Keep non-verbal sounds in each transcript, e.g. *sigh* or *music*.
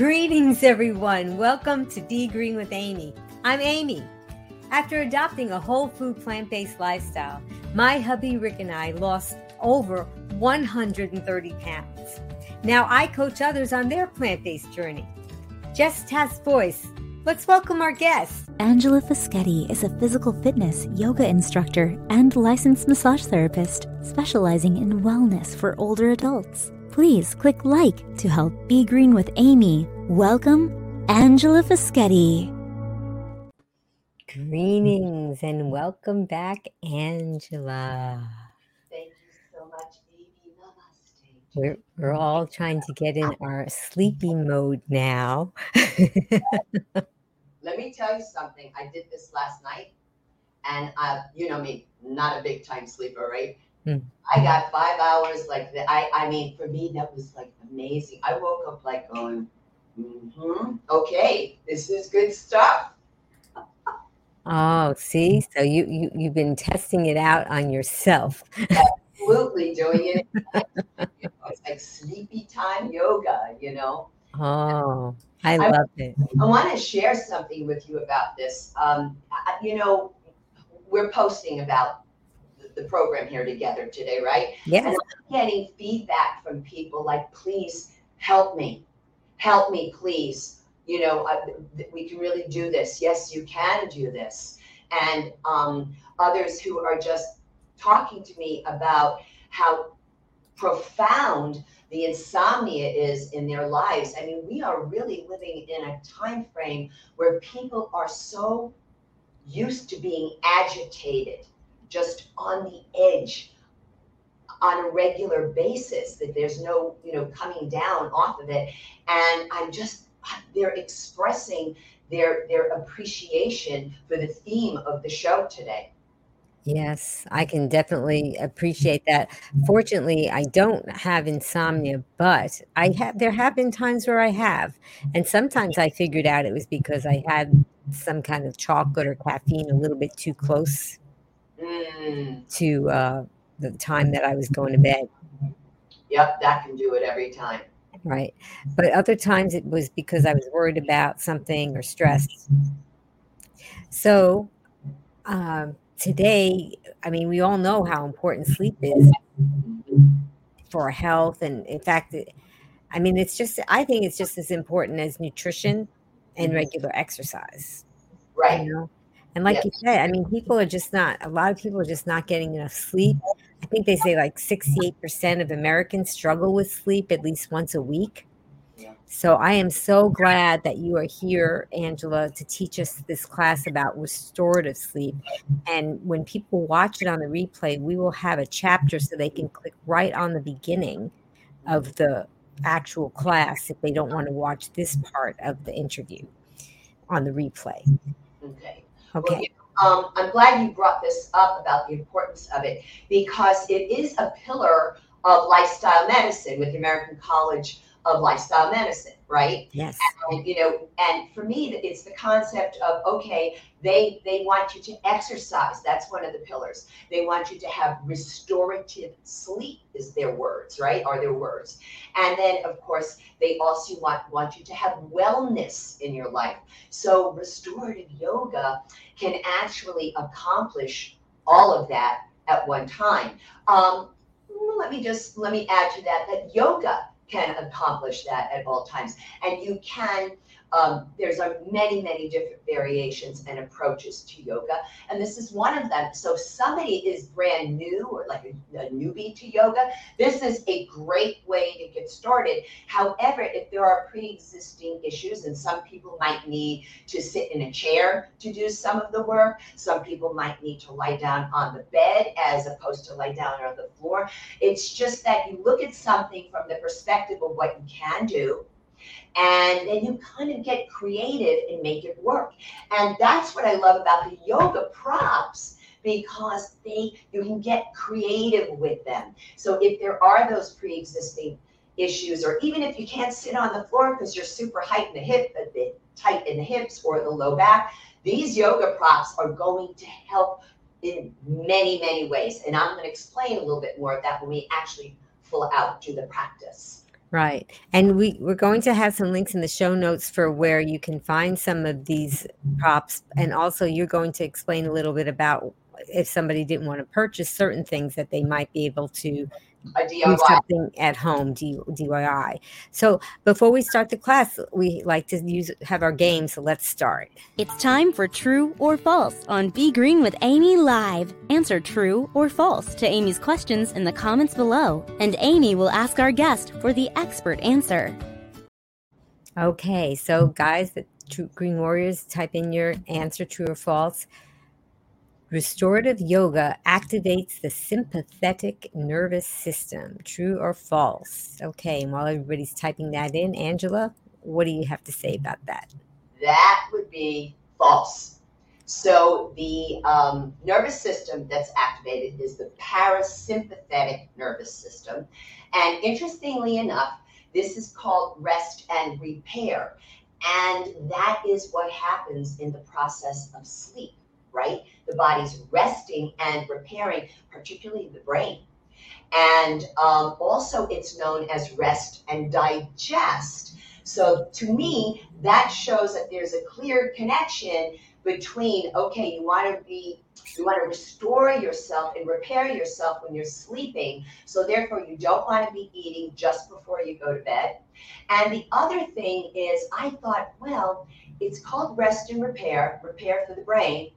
Greetings, everyone. Welcome to Be Green with Amy. I'm Amy. After adopting a whole food plant based lifestyle, my hubby Rick and I lost over 130 pounds. Now I coach others on their plant based journey. Just Task Voice. Let's welcome our guest. Angela Fischetti is a physical fitness yoga instructor and licensed massage therapist specializing in wellness for older adults. Please click like to help Be Green with Amy. Welcome, Angela Fischetti. Greetings and welcome back, Angela. Thank you so much, baby. Namaste. We're, we're all trying to get in our sleepy mode now. *laughs* Let me tell you something. I did this last night, and I, you know me, not a big time sleeper, right? Hmm. I got five hours. Like that. I, I mean, for me, that was like amazing. I woke up like going, mm-hmm, okay, this is good stuff. oh, see? So you, you, you've been testing it out on yourself. Absolutely doing it. you *laughs* know, it's like sleepy time yoga, you know. Oh, I I- love it. I want to share something with you about this. Um, I- you know, we're posting about the- program here together today, right? Yes. And I'm getting feedback from people like, please help me, help me, please. You know, uh, we can really do this. Yes, you can do this. And um, others who are just talking to me about how profound the insomnia is in their lives. I mean, we are really living in a time frame where people are so used to being agitated, just on the edge on a regular basis that there's no, you know, coming down off of it. And I'm just they're expressing their their appreciation for the theme of the show today. Yes, I can definitely appreciate that. Fortunately, I don't have insomnia, but I have there have been times where I have. And sometimes I figured out it was because I had some kind of chocolate or caffeine a little bit too close Mm, to uh, the time that I was going to bed, yep, that can do it every time. right? But other times it was because I was worried about something or stressed. So um, today, I mean, we all know how important sleep is for our health and in fact it, i mean it's just i think it's just as important as nutrition and regular exercise Right. you know and like Yes. you said i mean people are just not a lot of people are just not getting enough sleep i think they say like 68% of americans struggle with sleep at least once a week Yeah. so i am so glad that you are here angela to teach us this class about restorative sleep and when people watch it on the replay, we will have a chapter so they can click right on the beginning of the actual class if they don't want to watch this part of the interview on the replay. Okay. Okay. um, I'm glad you brought this up about the importance of it because it is a pillar of lifestyle medicine with the American College of Lifestyle Medicine, right? Yes. And, you know, and for me, it's the concept of okay, they they want you to exercise. That's one of the pillars. They want you to have restorative sleep, is their words, right? Are their words. And then, of course, they also want want you to have wellness in your life. So restorative yoga can actually accomplish all of that at one time. Um, let me just let me add to that that yoga can accomplish that at all times, and you can. Um, there's a many many different variations and approaches to yoga, and this is one of them. So if somebody is brand new or like a, a newbie to yoga, this is a great way to get started. However, if there are pre-existing issues, and some people might need to sit in a chair to do some of the work. Some people might need to lie down on the bed as opposed to lie down on the floor. It's just that you look at something from the perspective of what you can do. And then you kind of get creative and make it work. And that's what I love about the yoga props because they you can get creative with them. So if there are those pre-existing issues, or even if you can't sit on the floor because you're super tight in the hip, a bit tight in the hips or the low back, these yoga props are going to help in many, many ways. And I'm going to explain a little bit more of that when we actually full out do the practice. Right. And we, we're going to have some links in the show notes for where you can find some of these props. And also, you're going to explain a little bit about if somebody didn't want to purchase certain things that they might be able to a DIY. do something at home D- DIY. So before we start the class, we like to use have our game. So let's start. It's time for True or False on Be Green with Amy Live. Answer true or false to Amy's questions in the comments below, and Amy will ask our guest for the expert answer. Okay, so guys, the True Green Warriors, type in your answer, true or false. Restorative yoga activates the sympathetic nervous system. True or false? Okay, and while everybody's typing that in, Angela, what do you have to say about that? That would be false. So the um, nervous system that's activated is the parasympathetic nervous system. And interestingly enough, this is called rest and repair. And that is what happens in the process of sleep right? The body's resting and repairing, particularly the brain. And um, also, it's known as rest and digest. So, to me, that shows that there's a clear connection between okay, you want to be, you want to restore yourself and repair yourself when you're sleeping. So, therefore, you don't want to be eating just before you go to bed. And the other thing is, I thought, well, it's called rest and repair, repair for the brain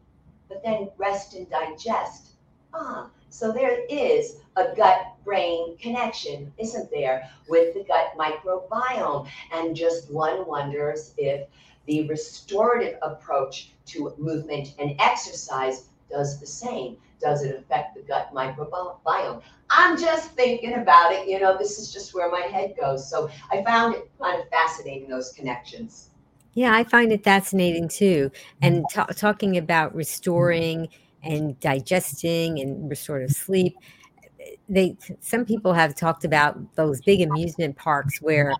but then rest and digest. Ah, so there is a gut brain connection, isn't there, with the gut microbiome? And just one wonders if the restorative approach to movement and exercise does the same. Does it affect the gut microbiome? I'm just thinking about it. You know, this is just where my head goes. So I found it kind of fascinating, those connections. Yeah, I find it fascinating too. Mm-hmm. And t- talking about restoring and digesting and restorative sleep, they some people have talked about those big amusement parks where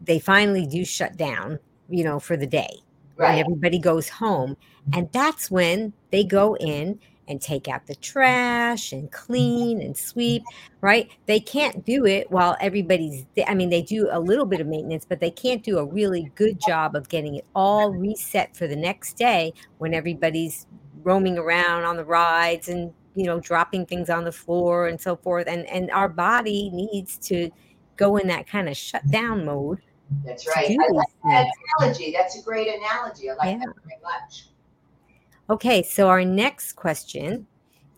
they finally do shut down, you know, for the day. Right. And everybody goes home, and that's when they go in and take out the trash and clean and sweep, right? They can't do it while everybody's, I mean, they do a little bit of maintenance, but they can't do a really good job of getting it all reset for the next day when everybody's roaming around on the rides and, you know, dropping things on the floor and so forth. And, and our body needs to go in that kind of shutdown mode. That's right. I like that analogy. That's a great analogy. I like yeah. that very much. Okay, so our next question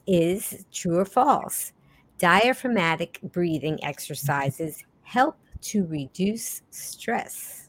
is true or false? Diaphragmatic breathing exercises help to reduce stress.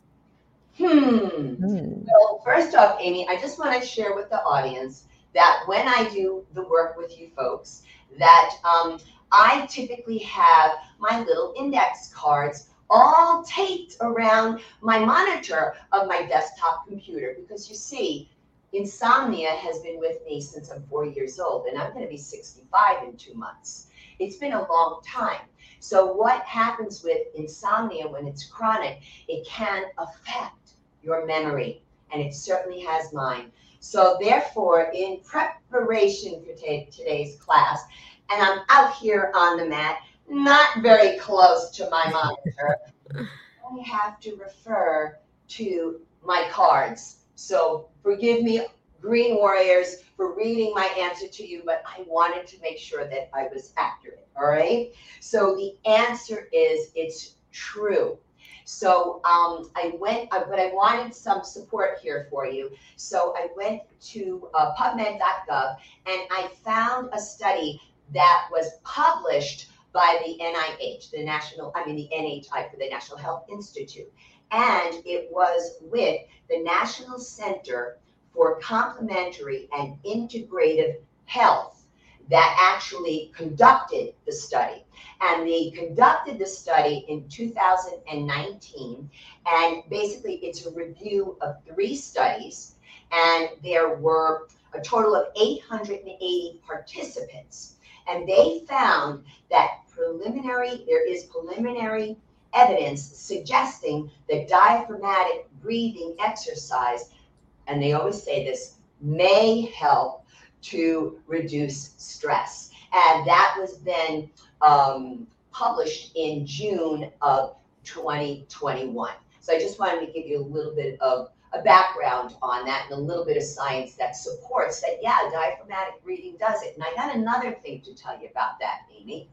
Hmm. hmm. Well, first off, Amy, I just want to share with the audience that when I do the work with you folks, that um, I typically have my little index cards all taped around my monitor of my desktop computer because you see, insomnia has been with me since I'm four years old, and I'm going to be 65 in two months. It's been a long time. So, what happens with insomnia when it's chronic? It can affect your memory, and it certainly has mine. So, therefore, in preparation for today's class, and I'm out here on the mat, not very close to my monitor, *laughs* I have to refer to my cards so forgive me, Green Warriors, for reading my answer to you, but I wanted to make sure that I was accurate. All right. So the answer is it's true. So um, I went, uh, but I wanted some support here for you. So I went to uh, PubMed.gov and I found a study that was published by the NIH, the National, I mean the NHI for the National Health Institute and it was with the National Center for Complementary and Integrative Health that actually conducted the study. And they conducted the study in 2019. And basically, it's a review of three studies. And there were a total of 880 participants. And they found that preliminary, there is preliminary evidence suggesting that diaphragmatic breathing exercise, and they always say this, may help to reduce stress. And that was then um, published in June of 2021. So I just wanted to give you a little bit of a background on that and a little bit of science that supports that, yeah, diaphragmatic breathing does it. And I got another thing to tell you about that, Amy.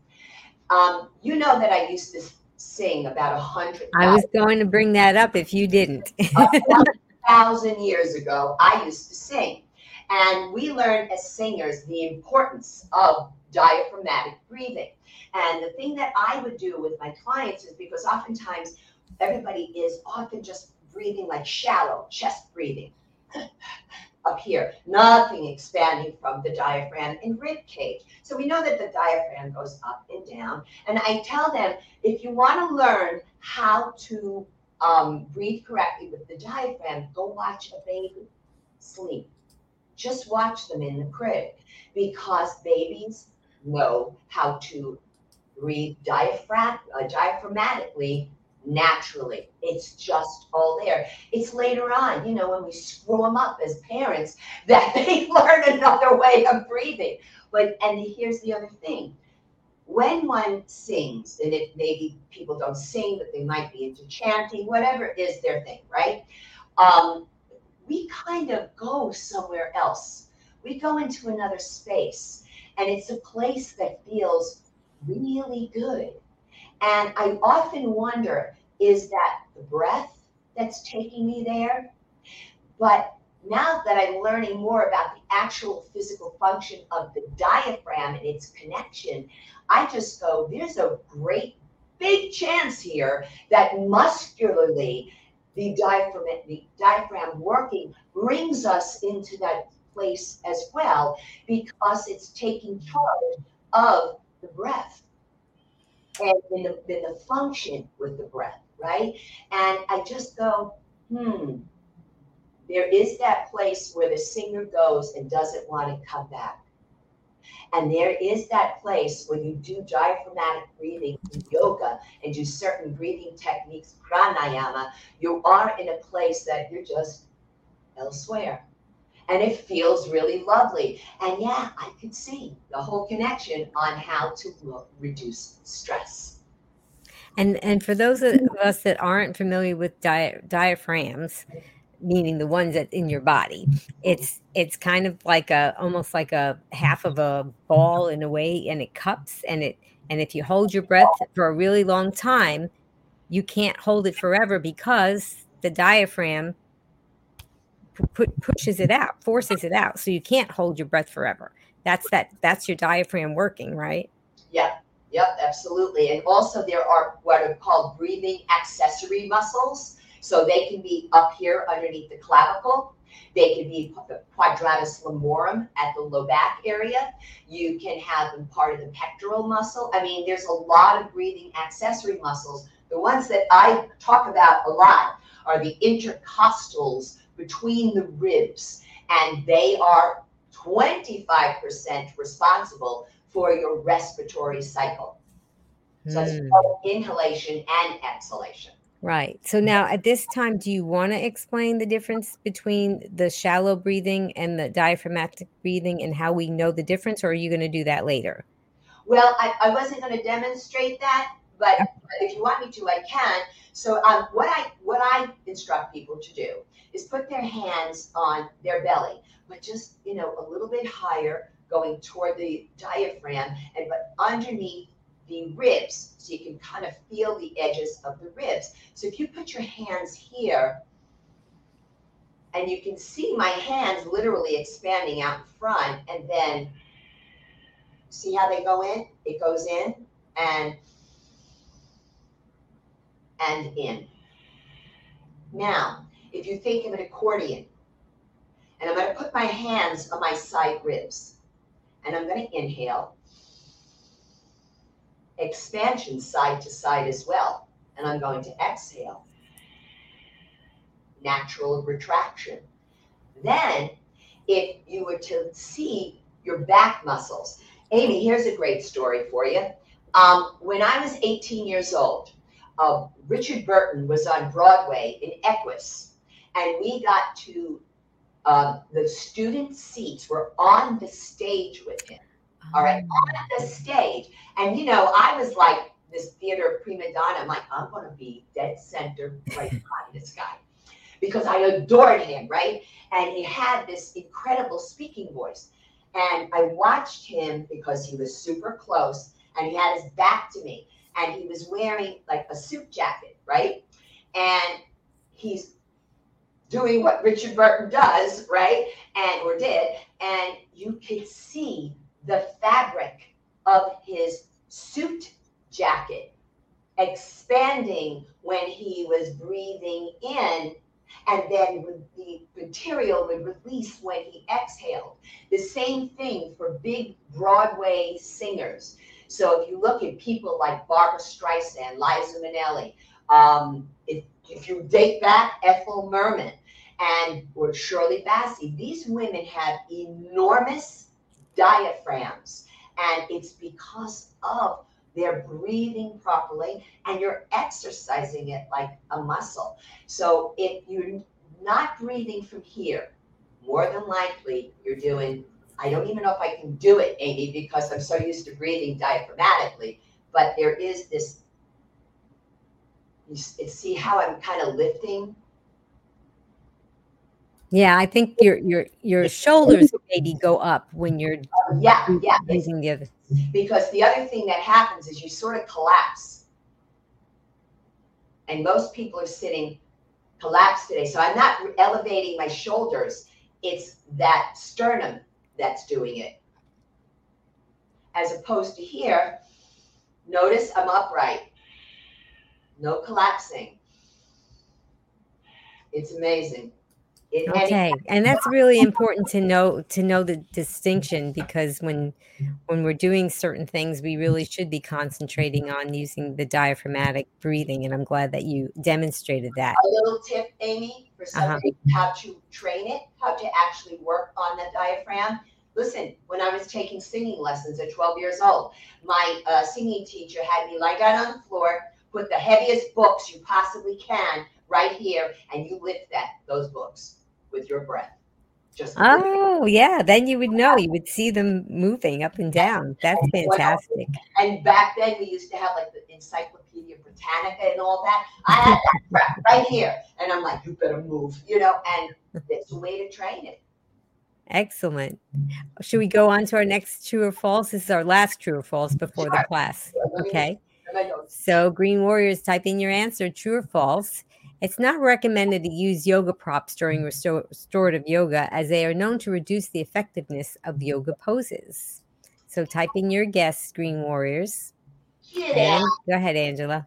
Um, you know that I used to sing about a hundred. I was going to bring that up if you didn't. *laughs* a thousand years ago, I used to sing. And we learned as singers the importance of diaphragmatic breathing. And the thing that I would do with my clients is because oftentimes everybody is often just breathing like shallow chest breathing up here, nothing expanding from the diaphragm and rib cage. So we know that the diaphragm goes up and down. And I tell them if you want to learn how to um, breathe correctly with the diaphragm, go watch a baby sleep. Just watch them in the crib because babies know how to breathe diaphragm, uh, diaphragmatically naturally. It's just all there. It's later on, you know, when we screw them up as parents, *laughs* that they *laughs* learn another way of breathing. But and here's the other thing. When one sings, and if maybe people don't sing, but they might be into chanting, whatever is their thing, right? Um, we kind of go somewhere else. We go into another space, and it's a place that feels really good and I often wonder is that the breath that's taking me there? But now that I'm learning more about the actual physical function of the diaphragm and its connection, I just go, there's a great big chance here that muscularly the diaphragm, the diaphragm working brings us into that place as well because it's taking charge of the breath and in the, the function with the breath, right? And I just go, hmm, there is that place where the singer goes and doesn't want to come back. And there is that place where you do diaphragmatic breathing in yoga and do certain breathing techniques, pranayama. You are in a place that you're just elsewhere and it feels really lovely. And yeah, I could see the whole connection on how to look, reduce stress. And and for those of us that aren't familiar with di- diaphragms, meaning the ones that in your body, it's it's kind of like a almost like a half of a ball in a way, and it cups and it and if you hold your breath for a really long time, you can't hold it forever because the diaphragm pushes it out, forces it out. So you can't hold your breath forever. That's that. That's your diaphragm working, right? Yeah. Yep. Absolutely. And also there are what are called breathing accessory muscles. So they can be up here underneath the clavicle. They can be quadratus lumborum at the low back area. You can have them part of the pectoral muscle. I mean, there's a lot of breathing accessory muscles. The ones that I talk about a lot are the intercostals, between the ribs, and they are 25% responsible for your respiratory cycle. So mm. it's hmm. both inhalation and exhalation. Right. So now at this time, do you want to explain the difference between the shallow breathing and the diaphragmatic breathing and how we know the difference, or are you going to do that later? Well, I, I wasn't going to demonstrate that, but, but if you want me to, I can. So um, what I what I instruct people to do is put their hands on their belly, but just you know a little bit higher, going toward the diaphragm, and but underneath the ribs, so you can kind of feel the edges of the ribs. So if you put your hands here, and you can see my hands literally expanding out in front, and then see how they go in? It goes in and and in. Now, if you think of an accordion, and I'm going to put my hands on my side ribs, and I'm going to inhale, expansion side to side as well, and I'm going to exhale, natural retraction. Then, if you were to see your back muscles, Amy, here's a great story for you. Um, when I was 18 years old, uh, Richard Burton was on Broadway in Equus, and we got to uh, the student seats were on the stage with him. All right, on the stage, and you know, I was like this theater prima donna. I'm like, I'm to be dead center right *laughs* behind this guy because I adored him, right? And he had this incredible speaking voice. And I watched him because he was super close and he had his back to me and he was wearing like a suit jacket, right? And he's doing what Richard Burton does, right? And or did, and you could see the fabric of his suit jacket expanding when he was breathing in and then the material would release when he exhaled. The same thing for big Broadway singers. So if you look at people like Barbra Streisand, Liza Minnelli, um, if, if you date back Ethel Merman and or Shirley Bassey, these women have enormous diaphragms, and it's because of they're breathing properly and you're exercising it like a muscle. So if you're not breathing from here, more than likely you're doing, I don't even know if I can do it, Amy, because I'm so used to breathing diaphragmatically, but there is this, you see how I'm kind of lifting yeah, I think your your your shoulders maybe go up when you're oh, yeah yeah using the other. Because the other thing that happens is you sort of collapse, and most people are sitting collapsed today. So I'm not elevating my shoulders; it's that sternum that's doing it, as opposed to here. Notice I'm upright, no collapsing. It's amazing. Okay, and that's really important to know to know the distinction because when when we're doing certain things, we really should be concentrating on using the diaphragmatic breathing. And I'm glad that you demonstrated that. A little tip, Amy, for uh-huh. somebody uh-huh. how to train it, how to actually work on the diaphragm. Listen, when I was taking singing lessons at 12 years old, my uh, singing teacher had me lie down on the floor, put the heaviest books you possibly can right here, and you lift that those books with your breath. Just oh yeah, then you would know. You would see them moving up and down. That's fantastic. And back then we used to have like the Encyclopedia Britannica and all that. I had that *laughs* crap right here, and I'm like, you better move, you know. And it's a way to train it. Excellent. Should we go on to our next true or false? This is our last true or false before sure. the class. Okay. So, Green Warriors, type in your answer, true or false. It's not recommended to use yoga props during mm. restor- restorative yoga as they are known to reduce the effectiveness of yoga poses. So type in your guess, Green Warriors. Get and out. Go ahead, Angela.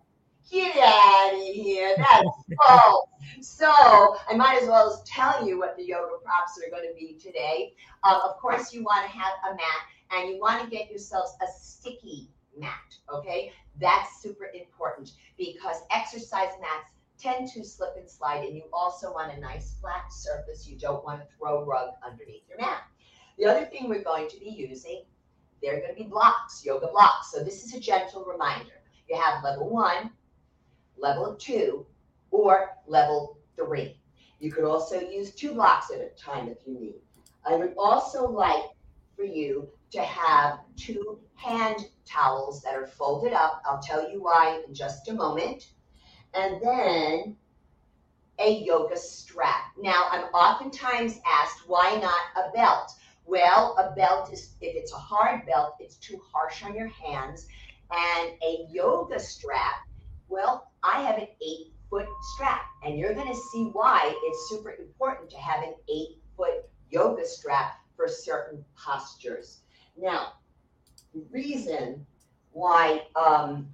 Get out of here. That's false. So I might as well tell you what the yoga props are going to be today. Um, of course, you want to have a mat and you want to get yourselves a sticky mat. Okay, that's super important because exercise mats tend to slip and slide, and you also want a nice flat surface. You don't want to throw rug underneath your mat. The other thing we're going to be using, they're going to be blocks, yoga blocks. So this is a gentle reminder. You have level one, level two, or level three. You could also use two blocks at a time if you need. I would also like for you to have two hand towels that are folded up. I'll tell you why in just a moment and then a yoga strap. Now, I'm oftentimes asked, why not a belt? Well, a belt is, if it's a hard belt, it's too harsh on your hands. And a yoga strap, well, I have an eight foot strap, and you're going to see why it's super important to have an eight foot yoga strap for certain postures. Now, the reason why um,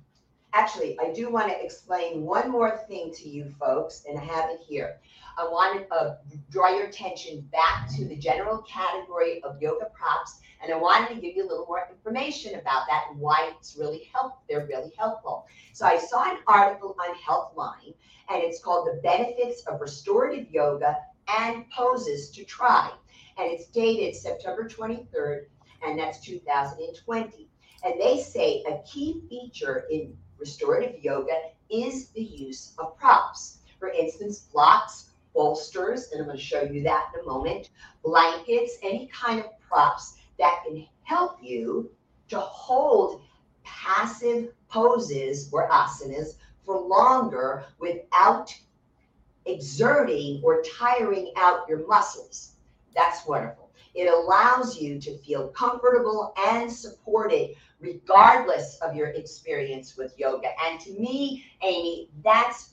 Actually, I do want to explain one more thing to you folks, and I have it here. I want to uh, draw your attention back to the general category of yoga props, and I wanted to give you a little more information about that and why it's really helpful. They're really helpful. So I saw an article on Healthline, and it's called "The Benefits of Restorative Yoga and Poses to Try," and it's dated September 23rd, and that's 2020. And they say a key feature in restorative yoga is the use of props. For instance, blocks, bolsters, and I'm going to show you that in a moment, blankets, any kind of props that can help you to hold passive poses or asanas for longer without exerting or tiring out your muscles. That's wonderful. It allows you to feel comfortable and supported regardless of your experience with yoga. And to me, Amy, that's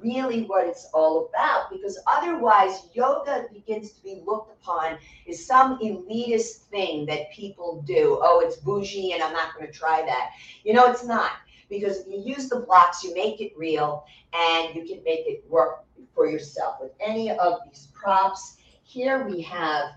really what it's all about because otherwise yoga begins to be looked upon as some elitist thing that people do. Oh it's bougie and i'm not going to try that. You know it's not because if you use the blocks you make it real and you can make it work for yourself. With any of these props here we have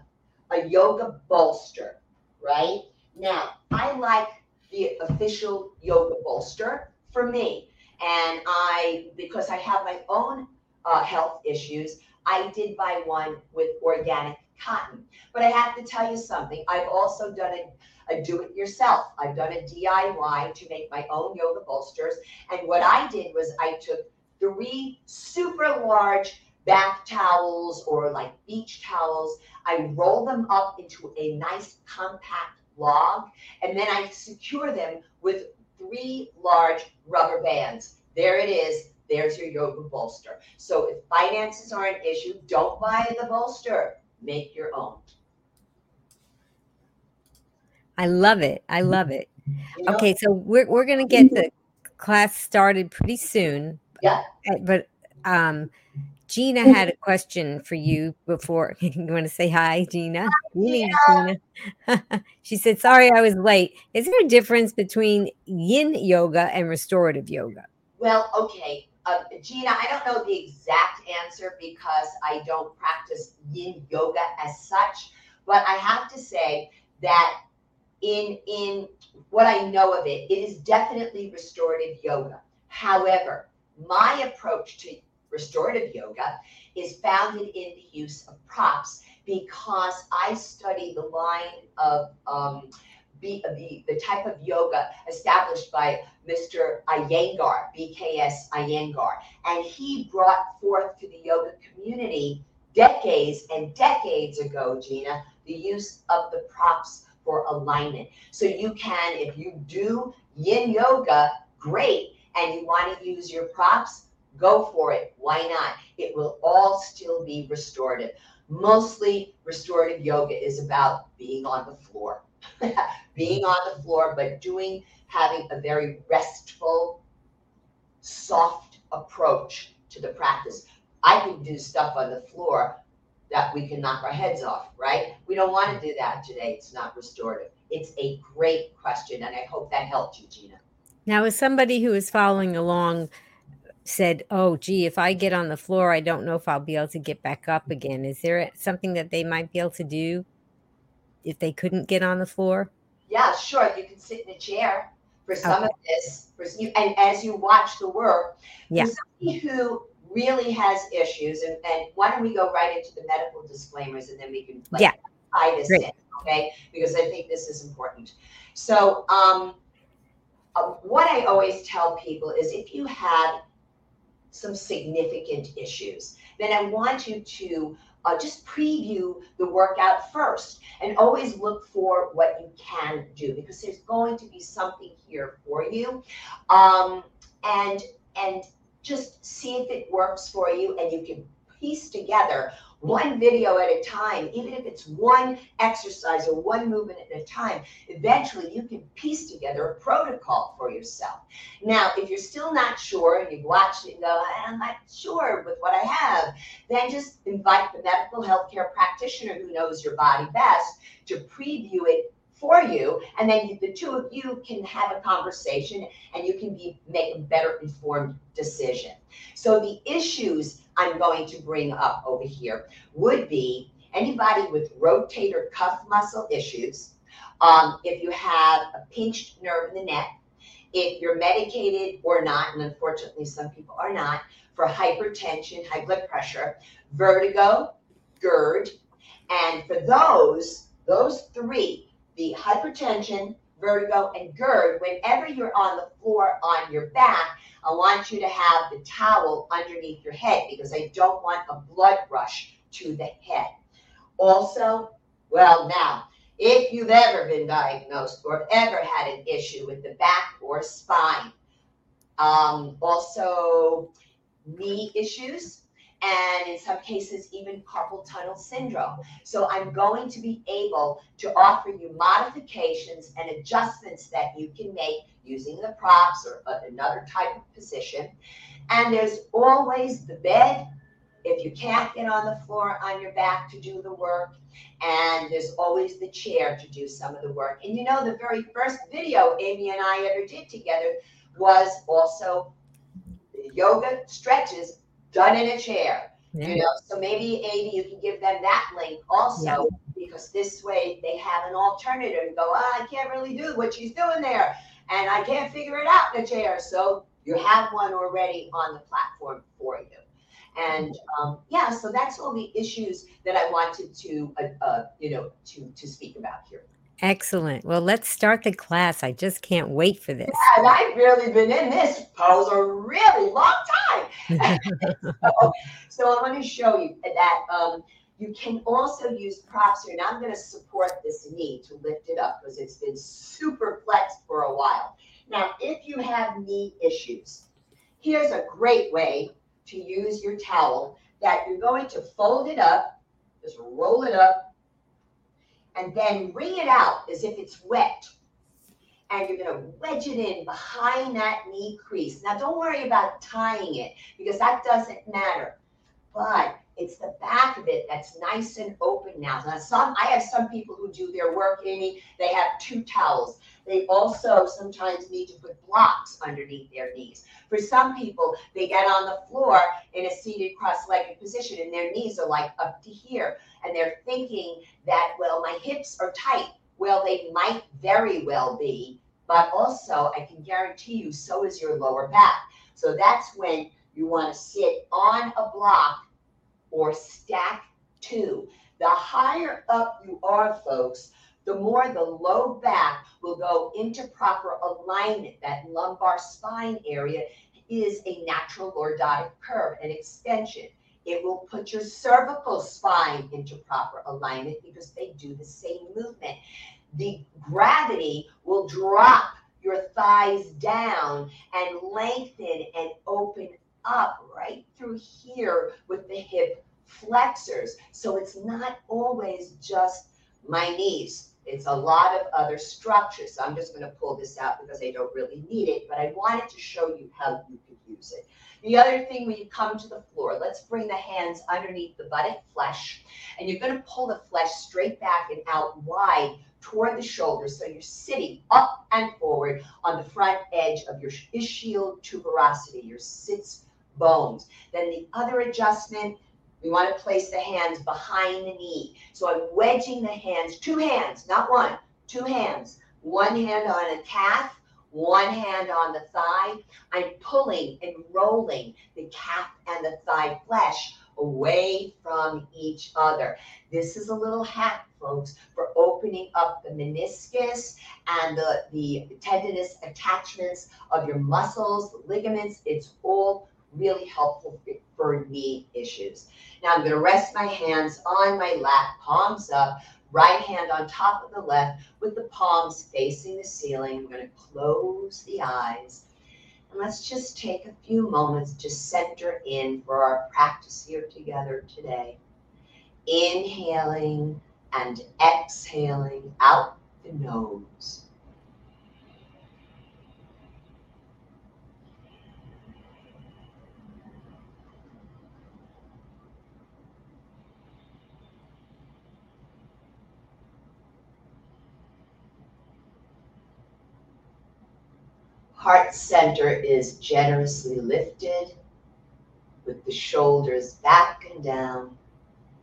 a yoga bolster right? Now i like the official yoga bolster for me and I, because I have my own uh, health issues, I did buy one with organic cotton. But I have to tell you something. I've also done a, a do it yourself. I've done a DIY to make my own yoga bolsters. And what I did was I took three super large bath towels or like beach towels. I roll them up into a nice compact log and then I secure them with three large rubber bands. There it is. There's your yoga bolster. So if finances are an issue, don't buy the bolster. Make your own. I love it. I love it. You know? Okay, so we're we're gonna get the class started pretty soon. Yeah. But um Gina had a question for you before. *laughs* you want to say hi, Gina? Yeah. Gina. *laughs* she said, Sorry, I was late. Is there a difference between yin yoga and restorative yoga? Well, okay. Uh, Gina, I don't know the exact answer because I don't practice yin yoga as such, but I have to say that in in what I know of it, it is definitely restorative yoga. However, my approach to restorative yoga is founded in the use of props because I study the line of um, be, the, the type of yoga established by Mr. Iyengar, BKS Iyengar. And he brought forth to the yoga community decades and decades ago, Gina, the use of the props for alignment. So you can, if you do yin yoga, great, and you want to use your props, go for it. Why not? It will all still be restorative. Mostly restorative yoga is about being on the floor, *laughs* being on the floor, but doing, having a very restful, soft approach to the practice. I can do stuff on the floor that we can knock our heads off, right? We don't want to do that today. It's not restorative. It's a great question, and I hope that helped you, Gina. Now, as somebody who is following along, said, "Oh, gee, if I get on the floor, I don't know if I'll be able to get back up again." Is there something that they might be able to do if they couldn't get on the floor? Yeah, sure. You can sit in a chair for some okay. of this. For, and as you watch the work, yeah. somebody who really has issues, and, and why don't we go right into the medical disclaimers and then we can like, yeah. tie this Great. in, okay? Because I think this is important. So, um, uh, what I always tell people is if you have some significant issues, then I want you to uh, just preview the workout first and always look for what you can do because there's going to be something here for you. Um, and and just see if it works for you and you can piece together one video at a time, even if it's one exercise or one movement at a time, eventually you can piece together a protocol for yourself. Now, if you're still not sure and you've watched it and go, I'm not sure with what I have, then just invite the medical healthcare practitioner who knows your body best to preview it for you and then the two of you can have a conversation and you can be make a better informed decision so the issues i'm going to bring up over here would be anybody with rotator cuff muscle issues. Um, if you have a pinched nerve in the neck if you're medicated or not and unfortunately some people are not for hypertension high blood pressure vertigo gerd and for those those three the hypertension, vertigo, and GERD, whenever you're on the floor on your back, I want you to have the towel underneath your head because I don't want a blood rush to the head. Also, well, now, if you've ever been diagnosed or ever had an issue with the back or spine. Um, also, knee issues, and in some cases, even carpal tunnel syndrome. So, I'm going to be able to offer you modifications and adjustments that you can make using the props or another type of position. And there's always the bed if you can't get on the floor on your back to do the work. And there's always the chair to do some of the work. And you know, the very first video Amy and I ever did together was also yoga stretches done in a chair. Yeah. You know, so maybe Amy, you can give them that link also, yeah. because this way they have an alternative and go, oh, I can't really do what she's doing there, and I can't figure it out in a chair. So you have one already on the platform for you. And um, yeah, so that's all the issues that I wanted to, uh, uh, you know, to to speak about here. Excellent. Well, let's start the class. I just can't wait for this. Yeah, and I've really been in this pose a really long time. *laughs* so, so going to show you that um, you can also use props here. Now I'm going to support this knee to lift it up because it's been super flexed for a while. Now, if you have knee issues, here's a great way to use your towel that you're going to fold it up, just roll it up, and then wring it out as if it's wet. And you're going to wedge it in behind that knee crease. Now, don't worry about tying it because that doesn't matter. But it's the back of it that's nice and open now. Now, some I have some people who do their work, Amy. They have two towels. They also sometimes need to put blocks underneath their knees. For some people, they get on the floor in a seated cross-legged position, and their knees are like up to here, and they're thinking that well, my hips are tight. Well, they might very well be, but also I can guarantee you, so is your lower back. So that's when you want to sit on a block or stack two. The higher up you are, folks, the more the low back will go into proper alignment. That lumbar spine area is a natural lordotic curve, an extension. It will put your cervical spine into proper alignment because they do the same movement. The gravity will drop your thighs down and lengthen and open up right through here with the hip flexors. So it's not always just my knees. It's a lot of other structures. So I'm just going to pull this out because I don't really need it, but I wanted to show you how you could use it. The other thing when you come to the floor, let's bring the hands underneath the buttock flesh, and you're going to pull the flesh straight back and out wide toward the shoulders. So you're sitting up and forward on the front edge of your ischial tuberosity, your sits bones. Then the other adjustment we want to place the hands behind the knee. So I'm wedging the hands, two hands, not one, two hands. One hand on the calf, one hand on the thigh. I'm pulling and rolling the calf and the thigh flesh away from each other. This is a little hack, folks, for opening up the meniscus and the, the tendinous attachments of your muscles, ligaments. It's all really helpful for knee issues. Now I'm going to rest my hands on my lap, palms up, right hand on top of the left with the palms facing the ceiling. I'm going to close the eyes. And let's just take a few moments to center in for our practice here together today. Inhaling and exhaling out the nose. Heart center is generously lifted with the shoulders back and down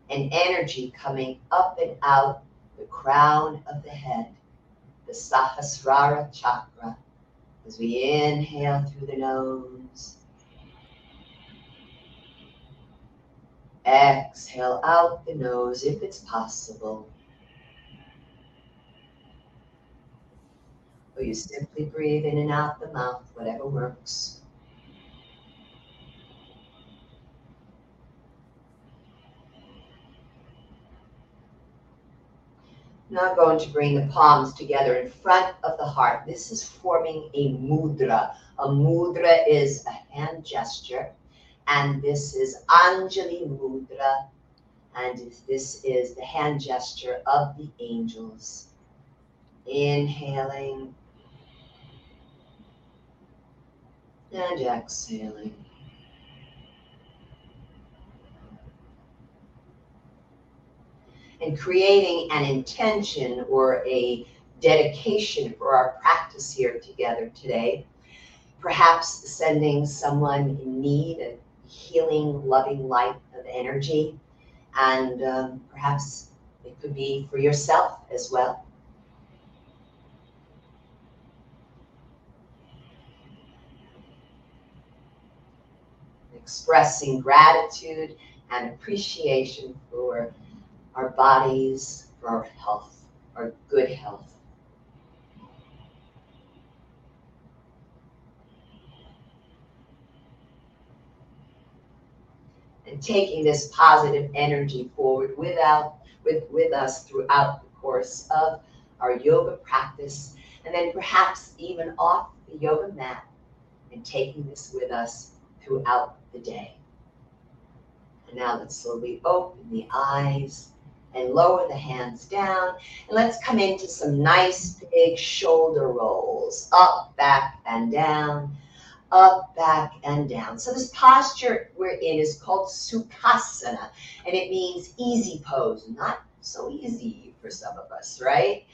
and energy coming up and out the crown of the head, the Sahasrara chakra, as we inhale through the nose. Exhale out the nose if it's possible. Or you simply breathe in and out the mouth, whatever works. Now I'm going to bring the palms together in front of the heart. This is forming a mudra. A mudra is a hand gesture, and this is Anjali Mudra, and this is the hand gesture of the angels. Inhaling and exhaling. and creating an intention or a dedication for our practice here together today. Perhaps sending someone in need a healing, loving light of energy, and um, perhaps it could be for yourself as well. Expressing gratitude and appreciation for our bodies, for our health, our good health. And taking this positive energy forward without with, with us throughout the course of our yoga practice, and then perhaps even off the yoga mat, and taking this with us throughout the day. And now let's slowly open the eyes and lower the hands down. And let's come into some nice big shoulder rolls, up, back, and down, up, back, and down. So this posture we're in is called Sukhasana, and it means easy pose, not so easy for some of us, right?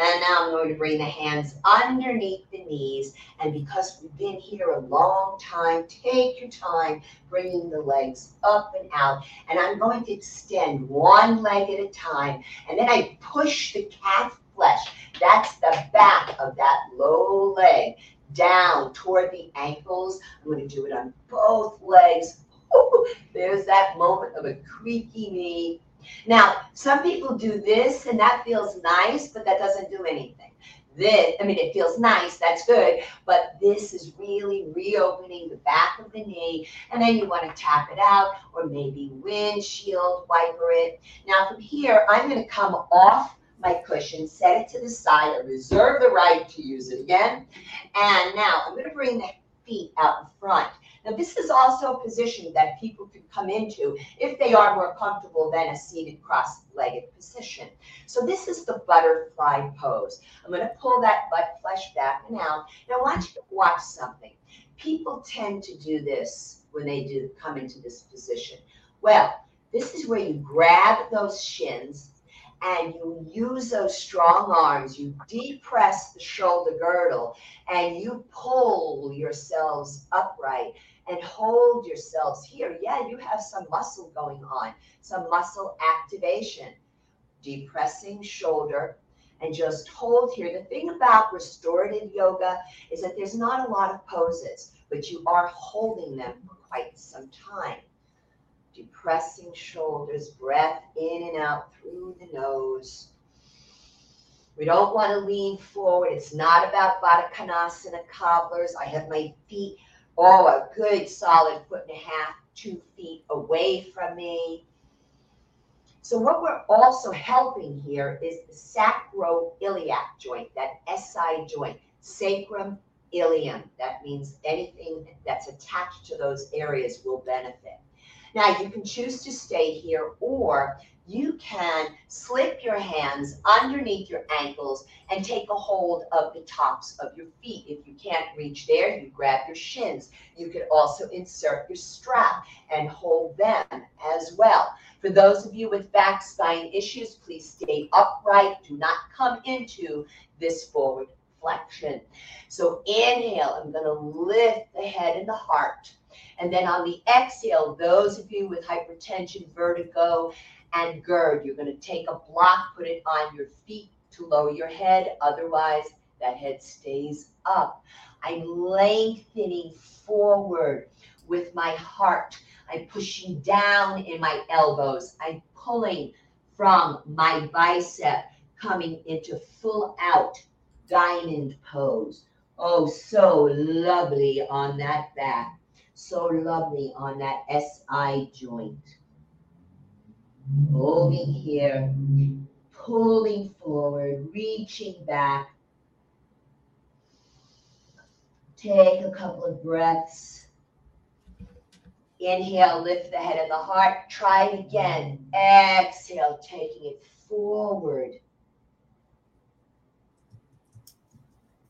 And now I'm going to bring the hands underneath the knees. And because we've been here a long time, take your time bringing the legs up and out. And I'm going to extend one leg at a time. And then I push the calf flesh. That's the back of that low leg down toward the ankles. I'm going to do it on both legs. Ooh, there's that moment of a creaky knee now, some people do this and that feels nice, but that doesn't do anything. This, I mean, it feels nice, that's good, but this is really reopening the back of the knee, and then you want to tap it out or maybe windshield wiper it. Now, from here, I'm going to come off my cushion, set it to the side, I reserve the right to use it again. And now I'm going to bring the feet out in front. Now, this is also a position that people can come into if they are more comfortable than a seated cross-legged position. So this is the butterfly pose. I'm going to pull that butt flesh back and out. Now, I want you to watch something. People tend to do this when they do come into this position. Well, this is where you grab those shins and you use those strong arms, you depress the shoulder girdle, and you pull yourselves upright and hold yourselves here. Yeah, you have some muscle going on, some muscle activation. Depressing shoulder and just hold here. The thing about restorative yoga is that there's not a lot of poses, but you are holding them for quite some time. Depressing shoulders, breath in and out through the nose. We don't want to lean forward. It's not about Baddha Konasana cobblers. I have my feet oh, a good solid foot and a half, two feet away from me. So what we're also helping here is the sacroiliac joint, that SI joint, sacrum ilium. That means anything that's attached to those areas will benefit. Now you can choose to stay here or you can slip your hands underneath your ankles and take a hold of the tops of your feet. If you can't reach there, you grab your shins. You could also insert your strap and hold them as well. For those of you with back spine issues, please stay upright. Do not come into this forward flexion. So inhale, I'm going to lift the head and the heart. And then on the exhale, those of you with hypertension, vertigo, and GERD. You're going to take a block, put it on your feet to lower your head. Otherwise, that head stays up. I'm lengthening forward with my heart. I'm pushing down in my elbows. I'm pulling from my bicep, coming into full out diamond pose. Oh, so lovely on that back. So lovely on that SI joint. Holding here, pulling forward, reaching back. Take a couple of breaths. Inhale, lift the head and the heart. Try it again. Exhale, taking it forward.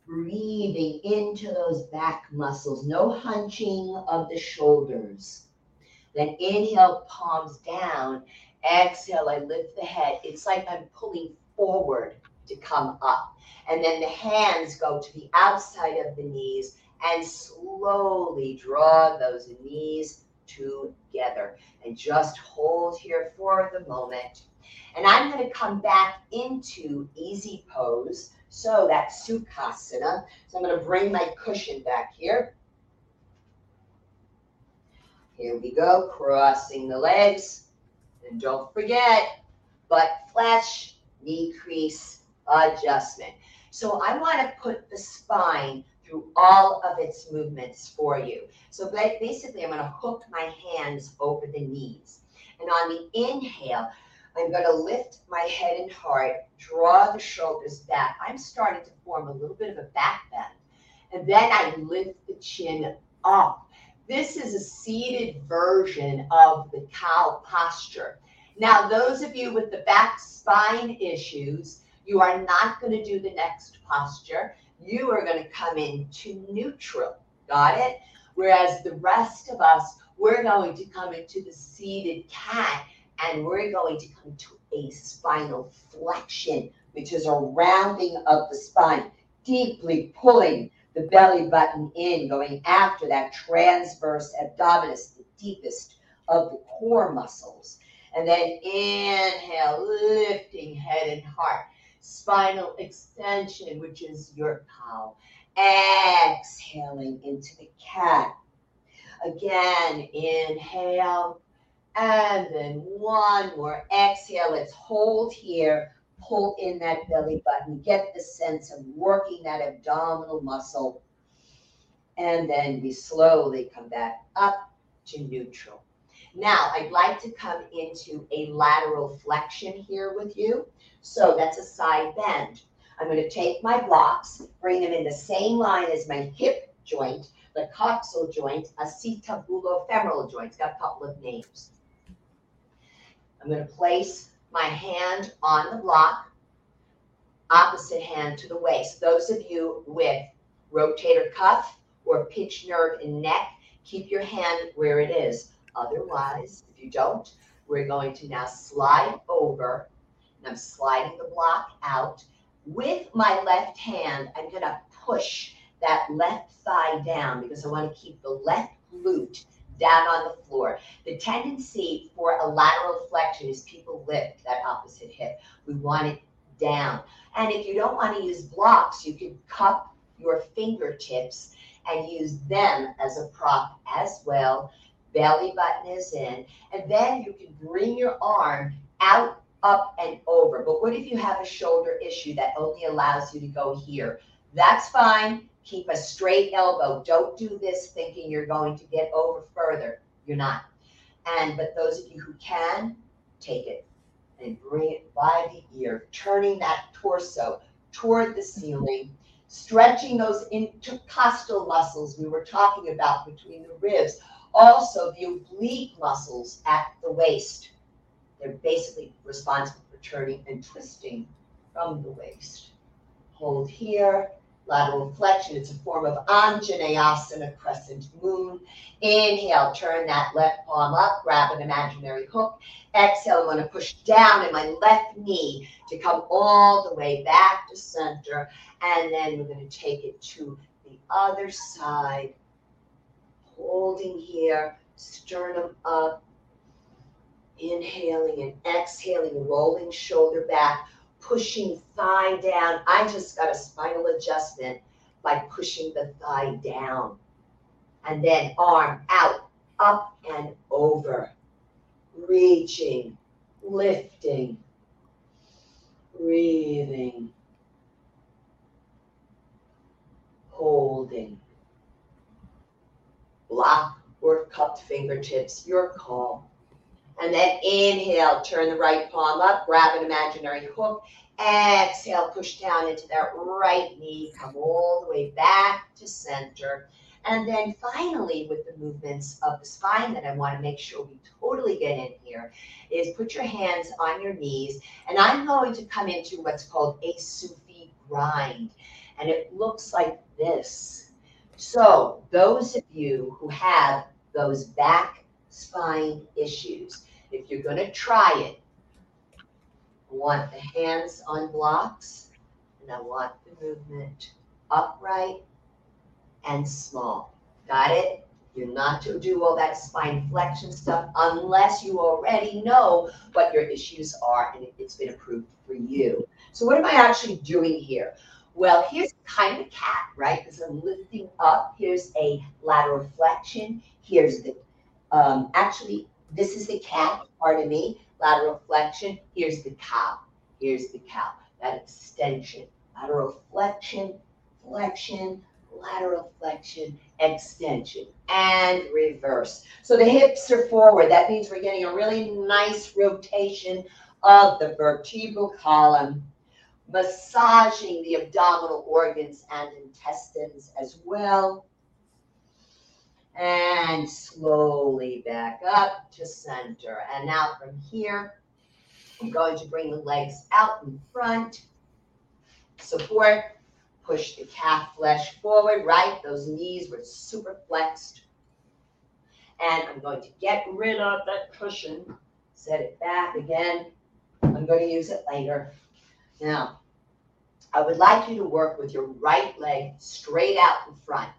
Breathing into those back muscles. No hunching of the shoulders. Then inhale, palms down. Exhale, I lift the head. It's like I'm pulling forward to come up. And then the hands go to the outside of the knees and slowly draw those knees together. And just hold here for the moment. And I'm going to come back into easy pose. So that's Sukhasana. So I'm going to bring my cushion back here. Here we go, crossing the legs. And don't forget, butt flesh, knee crease, adjustment. So I want to put the spine through all of its movements for you. So basically, I'm going to hook my hands over the knees. And on the inhale, I'm going to lift my head and heart, draw the shoulders back. I'm starting to form a little bit of a back bend. And then I lift the chin up this is a seated version of the cow posture. Now, those of you with the back spine issues, you are not going to do the next posture. You are going to come into neutral. Got it? Whereas the rest of us, we're going to come into the seated cat and we're going to come to a spinal flexion, which is a rounding of the spine, deeply pulling the belly button in, going after that transverse abdominis, the deepest of the core muscles. And then inhale, lifting head and heart. Spinal extension, which is your cow. Exhaling into the cat. Again, inhale. And then one more exhale. Let's hold here pull in that belly button, get the sense of working that abdominal muscle. And then we slowly come back up to neutral. Now, I'd like to come into a lateral flexion here with you. So that's a side bend. I'm going to take my blocks, bring them in the same line as my hip joint, the coxal joint, acetabulofemoral joint. It's got a couple of names. I'm going to place my hand on the block, opposite hand to the waist. Those of you with rotator cuff or pinched nerve in neck, keep your hand where it is. Otherwise, if you don't, we're going to now slide over. And I'm sliding the block out. With my left hand, I'm going to push that left thigh down because I want to keep the left glute down on the floor. The tendency for a lateral flexion is people lift that opposite hip. We want it down. And if you don't want to use blocks, you can cup your fingertips and use them as a prop as well. Belly button is in. And then you can bring your arm out, up, and over. But what if you have a shoulder issue that only allows you to go here? That's fine. Keep a straight elbow. Don't do this thinking you're going to get over further. You're not. And but those of you who can, take it and bring it by the ear, turning that torso toward the ceiling, stretching those intercostal muscles we were talking about between the ribs. Also, the oblique muscles at the waist. They're basically responsible for turning and twisting from the waist. Hold here, lateral flexion. It's a form of Anjaneyasana, crescent moon. Inhale, turn that left palm up, grab an imaginary hook. Exhale, I'm going to push down in my left knee to come all the way back to center. And then we're going to take it to the other side. Holding here, sternum up. Inhaling and exhaling, rolling shoulder back pushing thigh down. I just got a spinal adjustment by pushing the thigh down. And then arm out, up and over. Reaching, lifting, breathing, holding. Block or cupped fingertips, your call. And then inhale, turn the right palm up, grab an imaginary hook. Exhale, push down into that right knee, come all the way back to center. And then finally, with the movements of the spine that I want to make sure we totally get in here, is put your hands on your knees. And I'm going to come into what's called a Sufi grind. And it looks like this. So, those of you who have those back spine issues, if you're going to try it, I want the hands on blocks and I want the movement upright and small. Got it? You're not to do all that spine flexion stuff unless you already know what your issues are and it's been approved for you. So, what am I actually doing here? Well, here's kind of cat, right? Because I'm lifting up. Here's a lateral flexion. Here's the, um, actually, this is the cat, pardon me, lateral flexion. Here's the cow. Here's the cow. That extension, lateral flexion, flexion, lateral flexion, extension, and reverse. So the hips are forward. That means we're getting a really nice rotation of the vertebral column, massaging the abdominal organs and intestines as well. And slowly back up to center. And now from here, I'm going to bring the legs out in front. Support Push the calf flesh forward, right? Those knees were super flexed. And I'm going to get rid of that cushion, set it back again. I'm going to use it later. Now, I would like you to work with your right leg straight out in front.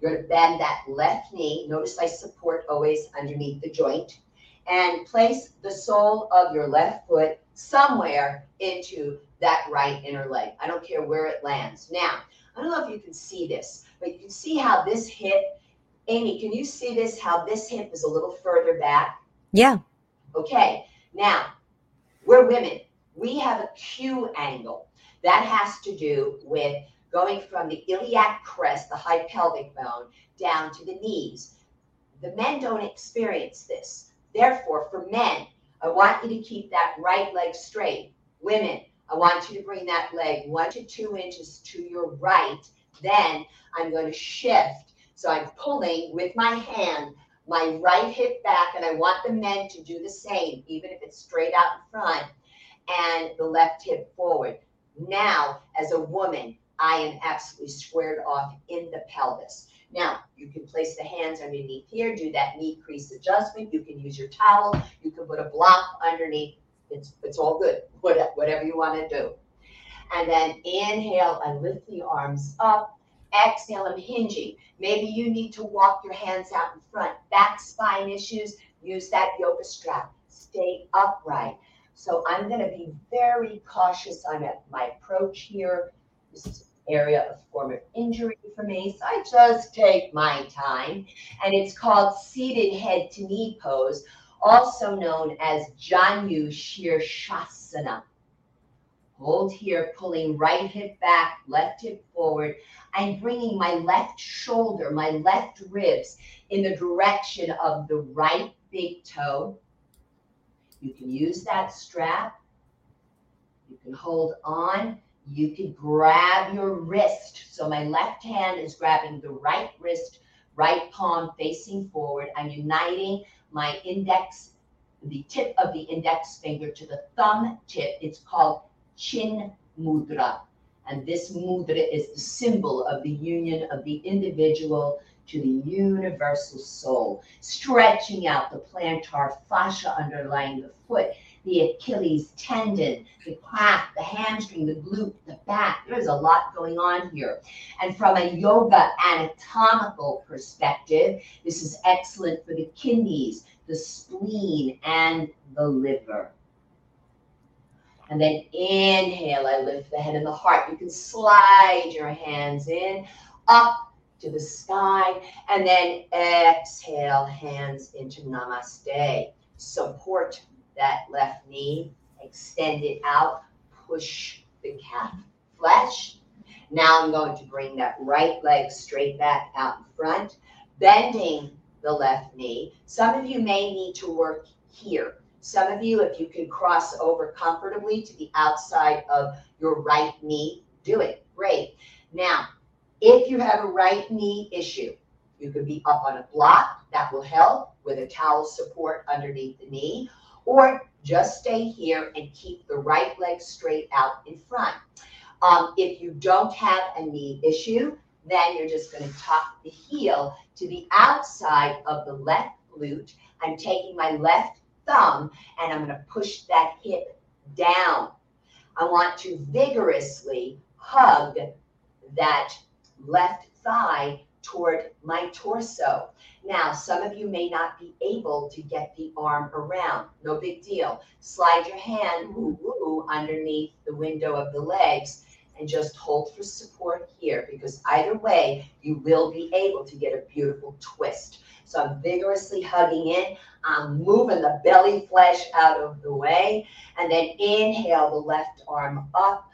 You're going to bend that left knee. Notice I support always underneath the joint. And place the sole of your left foot somewhere into that right inner leg. I don't care where it lands. Now, I don't know if you can see this, but you can see how this hip, Amy, can you see this? How this hip is a little further back? Yeah. Okay. Now, we're women. We have a Q angle. That has to do with going from the iliac crest, the high pelvic bone, down to the knees. The men don't experience this. Therefore, for men, I want you to keep that right leg straight. Women, I want you to bring that leg one to two inches to your right. Then I'm going to shift. So I'm pulling with my hand my right hip back, and I want the men to do the same, even if it's straight out in front, and the left hip forward. Now, as a woman, I am absolutely squared off in the pelvis. Now, you can place the hands underneath here, do that knee crease adjustment. You can use your towel. You can put a block underneath it's, it's all good, whatever you want to do. And then inhale and lift the arms up. Exhale, I'm hinging. Maybe you need to walk your hands out in front. Back spine issues, use that yoga strap. Stay upright. So I'm going to be very cautious on my approach here. This is an area of former injury for me, so I just take my time. And it's called seated head to knee pose also known as Janu Shirshasana. Hold here, pulling right hip back, left hip forward. I'm bringing my left shoulder, my left ribs in the direction of the right big toe. You can use that strap. You can hold on. You can grab your wrist. So my left hand is grabbing the right wrist, right palm facing forward. I'm uniting my index, the tip of the index finger to the thumb tip. It's called Chin Mudra. And this mudra is the symbol of the union of the individual to the universal soul, stretching out the plantar fascia underlying the foot, the Achilles tendon, the calf, the hamstring, the glute, the back. There's a lot going on here. And from a yoga anatomical perspective, this is excellent for the kidneys, the spleen, and the liver. And then inhale, I lift the head and the heart. You can slide your hands in, up to the sky, and then exhale, hands into namaste. Support that left knee, extend it out, push the calf flesh. Now I'm going to bring that right leg straight back out in front, bending the left knee. Some of you may need to work here. Some of you, if you can cross over comfortably to the outside of your right knee, do it. Great. Now, if you have a right knee issue, you could be up on a block, that will help with a towel support underneath the knee, or just stay here and keep the right leg straight out in front. Um, if you don't have a knee issue, then you're just going to tuck the heel to the outside of the left glute. I'm taking my left thumb and I'm going to push that hip down. I want to vigorously hug that left thigh toward my torso. Now, some of you may not be able to get the arm around. No big deal. Slide your hand woo, woo, underneath the window of the legs and just hold for support here because either way, you will be able to get a beautiful twist. So I'm vigorously hugging in. I'm moving the belly flesh out of the way. And then inhale the left arm up.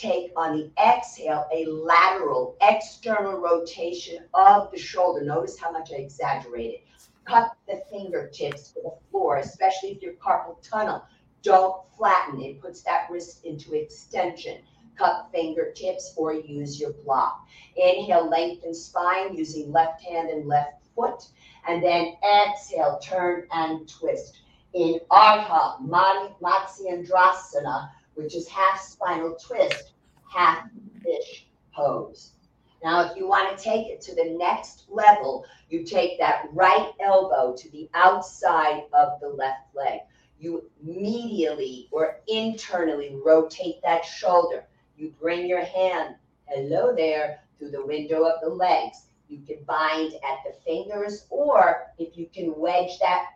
Take on the exhale a lateral external rotation of the shoulder. Notice how much I exaggerated. Cut the fingertips to the floor, especially if you're carpal tunnel. Don't flatten. It puts that wrist into extension Cut fingertips or use your block. Inhale, lengthen spine using left hand and left foot. And then exhale, turn and twist. In Ardha Matsyendrasana, which is half spinal twist, half fish pose. Now, if you want to take it to the next level, you take that right elbow to the outside of the left leg. You medially or internally rotate that shoulder. You bring your hand, hello there, through the window of the legs. You can bind at the fingers, or if you can wedge that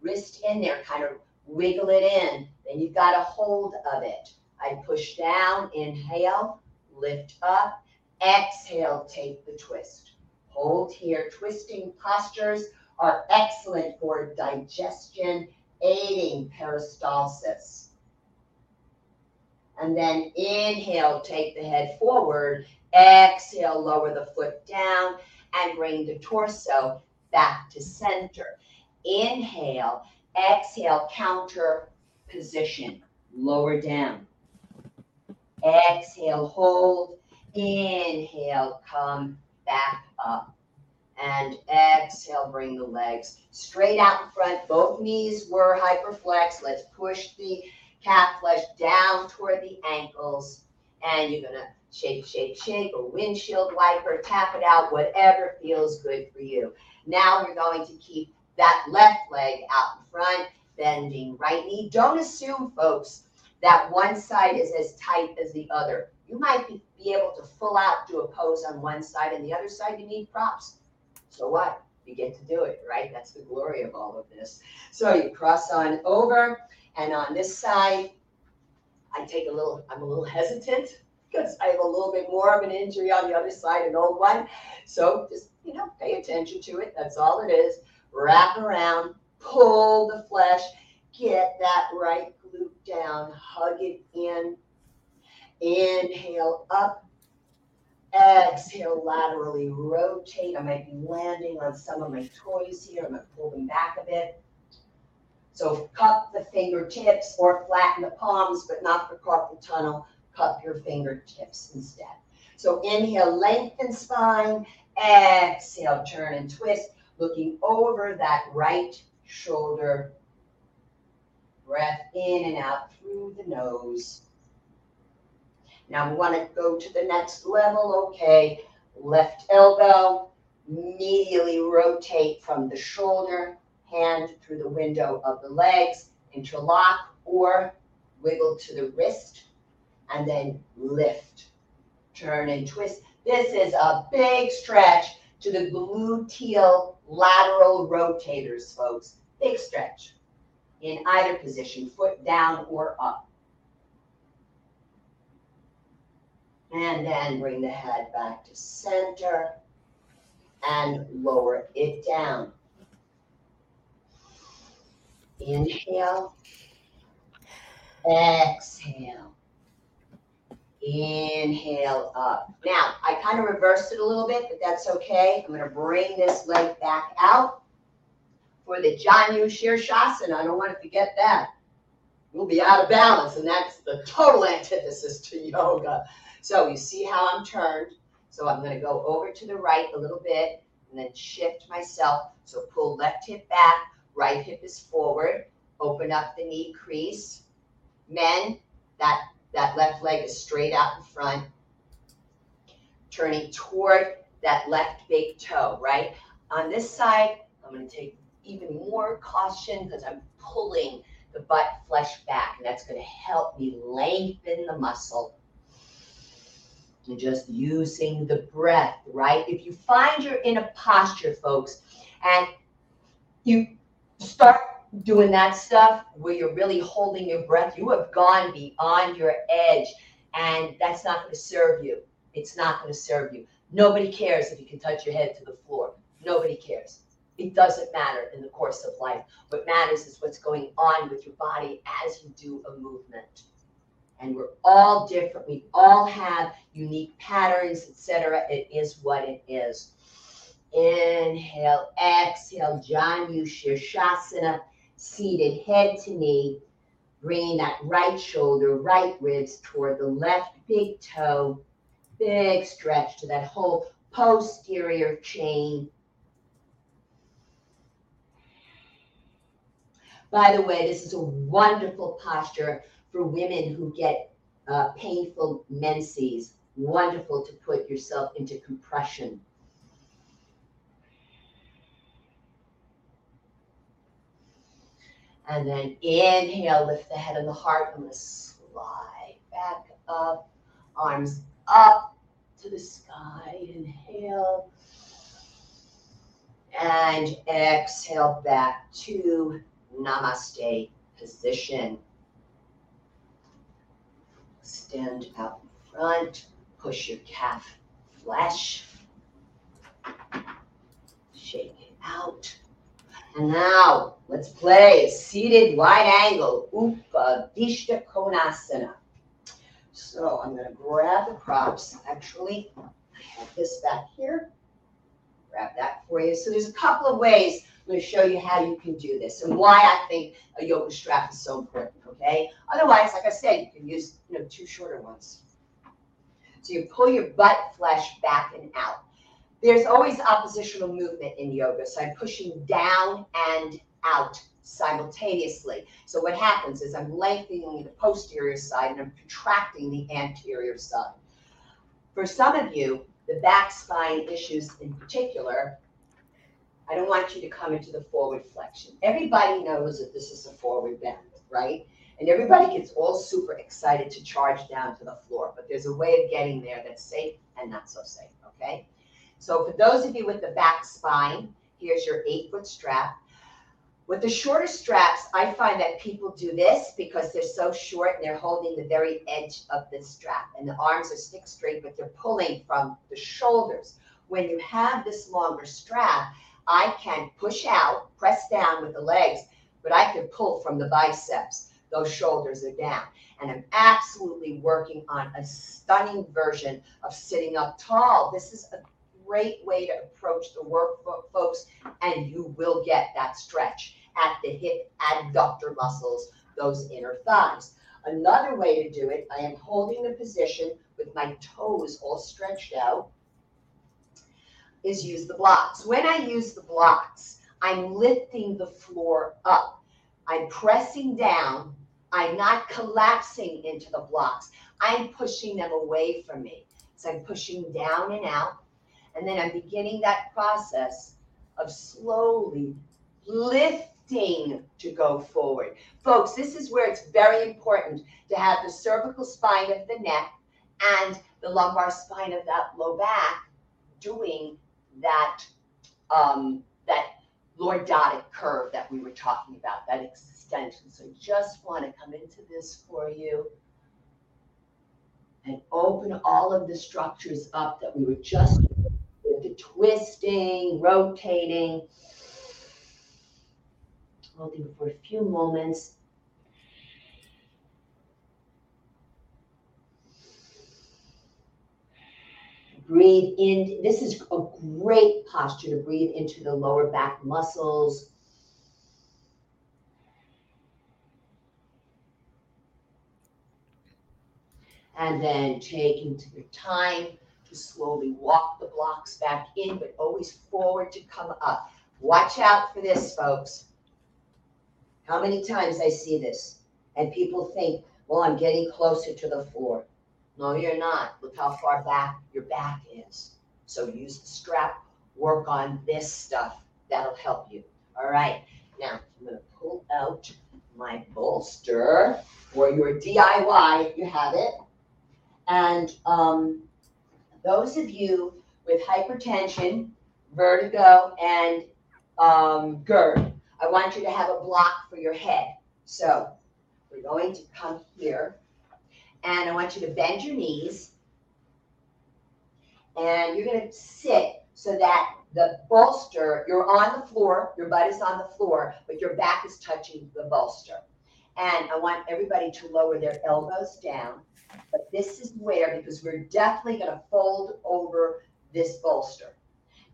wrist in there, kind of wiggle it in, then you've got a hold of it. I push down, inhale, lift up, exhale, take the twist. Hold here. Twisting postures are excellent for digestion, aiding peristalsis. And then inhale, take the head forward. Exhale, lower the foot down and bring the torso back to center. Inhale, exhale, counter position, lower down. Exhale, hold. Inhale, come back up. And exhale, bring the legs straight out in front. Both knees were hyperflex. Let's push the calf flesh down toward the ankles. And you're going to shake, shake, shake, a windshield wiper, tap it out, whatever feels good for you. Now we're going to keep that left leg out in front, bending right knee. Don't assume, folks, that one side is as tight as the other. You might be, be able to full out do a pose on one side, and the other side you need props. So what? You get to do it, right? That's the glory of all of this. So you cross on over. And on this side, I take a little, I'm a little hesitant because I have a little bit more of an injury on the other side, an old one. So just, you know, pay attention to it. That's all it is. Wrap around, pull the flesh, get that right down, hug it in. Inhale up, exhale laterally, rotate. I might be landing on some of my toys here. I'm going to pull them back a bit. So cup the fingertips or flatten the palms, but not the carpal tunnel. Cup your fingertips instead. So inhale, lengthen spine. Exhale, turn and twist, looking over that right shoulder. Breath in and out through the nose. Now we want to go to the next level. Okay, left elbow, medially rotate from the shoulder hand through the window of the legs, interlock or wiggle to the wrist, and then lift, turn and twist. This is a big stretch to the gluteal lateral rotators, folks. Big stretch in either position, foot down or up. And then bring the head back to center and lower it down. Inhale. Exhale. Inhale up. Now, I kind of reversed it a little bit, but that's okay. I'm going to bring this leg back out for the Janu Shirshasana. I don't want to forget that. We'll be out of balance, and that's the total antithesis to yoga. So you see how I'm turned. So I'm going to go over to the right a little bit and then shift myself. So pull left hip back, right hip is forward. Open up the knee crease. Men, that, that left leg is straight out in front. Turning toward that left big toe, right? On this side, I'm going to take even more caution because I'm pulling the butt flesh back, and that's going to help me lengthen the muscle. And just using the breath, right? If you find you're in a posture, folks, and you start doing that stuff where you're really holding your breath, you have gone beyond your edge, and that's not going to serve you. It's not going to serve you. Nobody cares if you can touch your head to the floor. Nobody cares. It doesn't matter in the course of life. What matters is what's going on with your body as you do a movement. And we're all different. We all have unique patterns, etc. It is what it is. Inhale, exhale, Janu Shirshasana, seated head to knee, bringing that right shoulder, right ribs toward the left big toe. Big stretch to that whole posterior chain. By the way, this is a wonderful posture for women who get uh, painful menses. Wonderful to put yourself into compression. And then inhale, lift the head and the heart. I'm going to slide back up, arms up to the sky. Inhale. And exhale back to namaste position. Stand out in front, push your calf flesh, shake it out. And now let's play seated wide angle, Upavistha Konasana. So I'm going to grab the props. Actually, I have this back here. Grab that for you. So there's a couple of ways I'm going to show you how you can do this and why I think a yoga strap is so important, okay? Otherwise, like I said, you can use, you know, two shorter ones. So you pull your butt flesh back and out. There's always oppositional movement in yoga. So I'm pushing down and out simultaneously. So what happens is I'm lengthening the posterior side and I'm contracting the anterior side. For some of you, the back spine issues in particular, I don't want you to come into the forward flexion. Everybody knows that this is a forward bend, right? And everybody gets all super excited to charge down to the floor, but there's a way of getting there that's safe and not so safe, okay? So for those of you with the back spine, here's your eight foot strap. With the shorter straps, I find that people do this because they're so short and they're holding the very edge of the strap and the arms are stick straight, but they're pulling from the shoulders. When you have this longer strap, I can push out, press down with the legs, but I can pull from the biceps. Those shoulders are down. And I'm absolutely working on a stunning version of sitting up tall. This is a great way to approach the work, folks, and you will get that stretch at the hip adductor muscles, those inner thighs. Another way to do it, I am holding the position with my toes all stretched out is use the blocks. When I use the blocks, I'm lifting the floor up. I'm pressing down. I'm not collapsing into the blocks. I'm pushing them away from me. So I'm pushing down and out. And then I'm beginning that process of slowly lifting to go forward. Folks, this is where it's very important to have the cervical spine of the neck and the lumbar spine of that low back doing that um, that lordotic curve that we were talking about, that extension. So just want to come into this for you and open all of the structures up that we were just with the twisting, rotating, holding for a few moments. breathe in. This is a great posture to breathe into the lower back muscles. And then taking your time to slowly walk the blocks back in, but always forward to come up. Watch out for this, folks. How many times I see this, and people think, well, I'm getting closer to the floor. No, you're not. Look how far back your back is. So use the strap, work on this stuff. That'll help you. All right. Now I'm going to pull out my bolster or your DIY you have it. And um, those of you with hypertension, vertigo, and um, GERD, I want you to have a block for your head. So we're going to come here and I want you to bend your knees and you're going to sit so that the bolster, you're on the floor, your butt is on the floor, but your back is touching the bolster. And I want everybody to lower their elbows down. But this is where, because we're definitely going to fold over this bolster.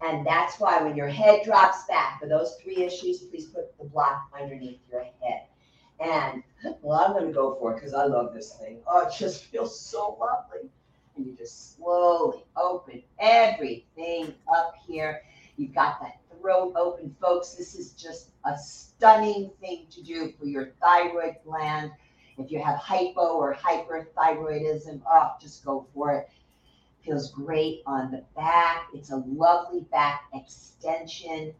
And that's why when your head drops back for those three issues, please put the block underneath your head. And well, I'm going to go for it because I love this thing. Oh, it just feels so lovely. And you just slowly open everything up here. You've got that throat open, folks. This is just a stunning thing to do for your thyroid gland. If you have hypo or hyperthyroidism, oh, just go for it. Feels great on the back. It's a lovely back extension.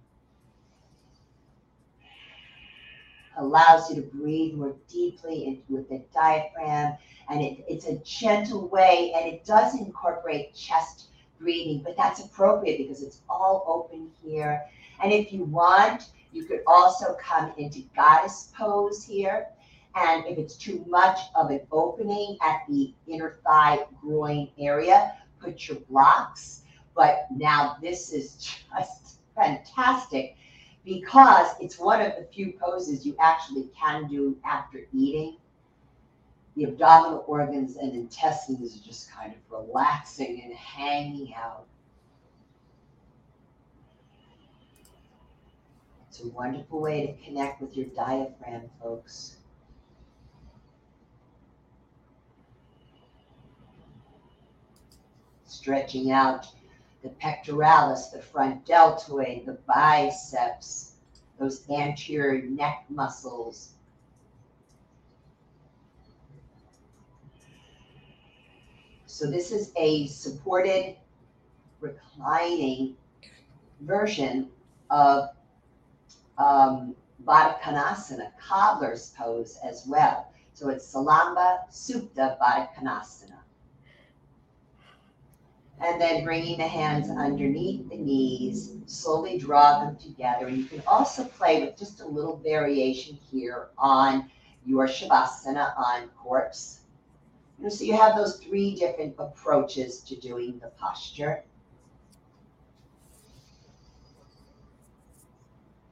Allows you to breathe more deeply with the diaphragm. And it, it's a gentle way, and it does incorporate chest breathing, but that's appropriate because it's all open here. And if you want, you could also come into goddess pose here. And if it's too much of an opening at the inner thigh groin area, put your blocks. But now this is *laughs* just fantastic because it's one of the few poses you actually can do after eating. The abdominal organs and intestines are just kind of relaxing and hanging out. It's a wonderful way to connect with your diaphragm, folks. Stretching out the pectoralis, the front deltoid, the biceps, those anterior neck muscles. So this is a supported reclining version of um, Konasana, cobbler's pose as well. So it's Salamba Supta Konasana and then bringing the hands underneath the knees, slowly draw them together. And you can also play with just a little variation here on your Shavasana on corpse. And so you have those three different approaches to doing the posture.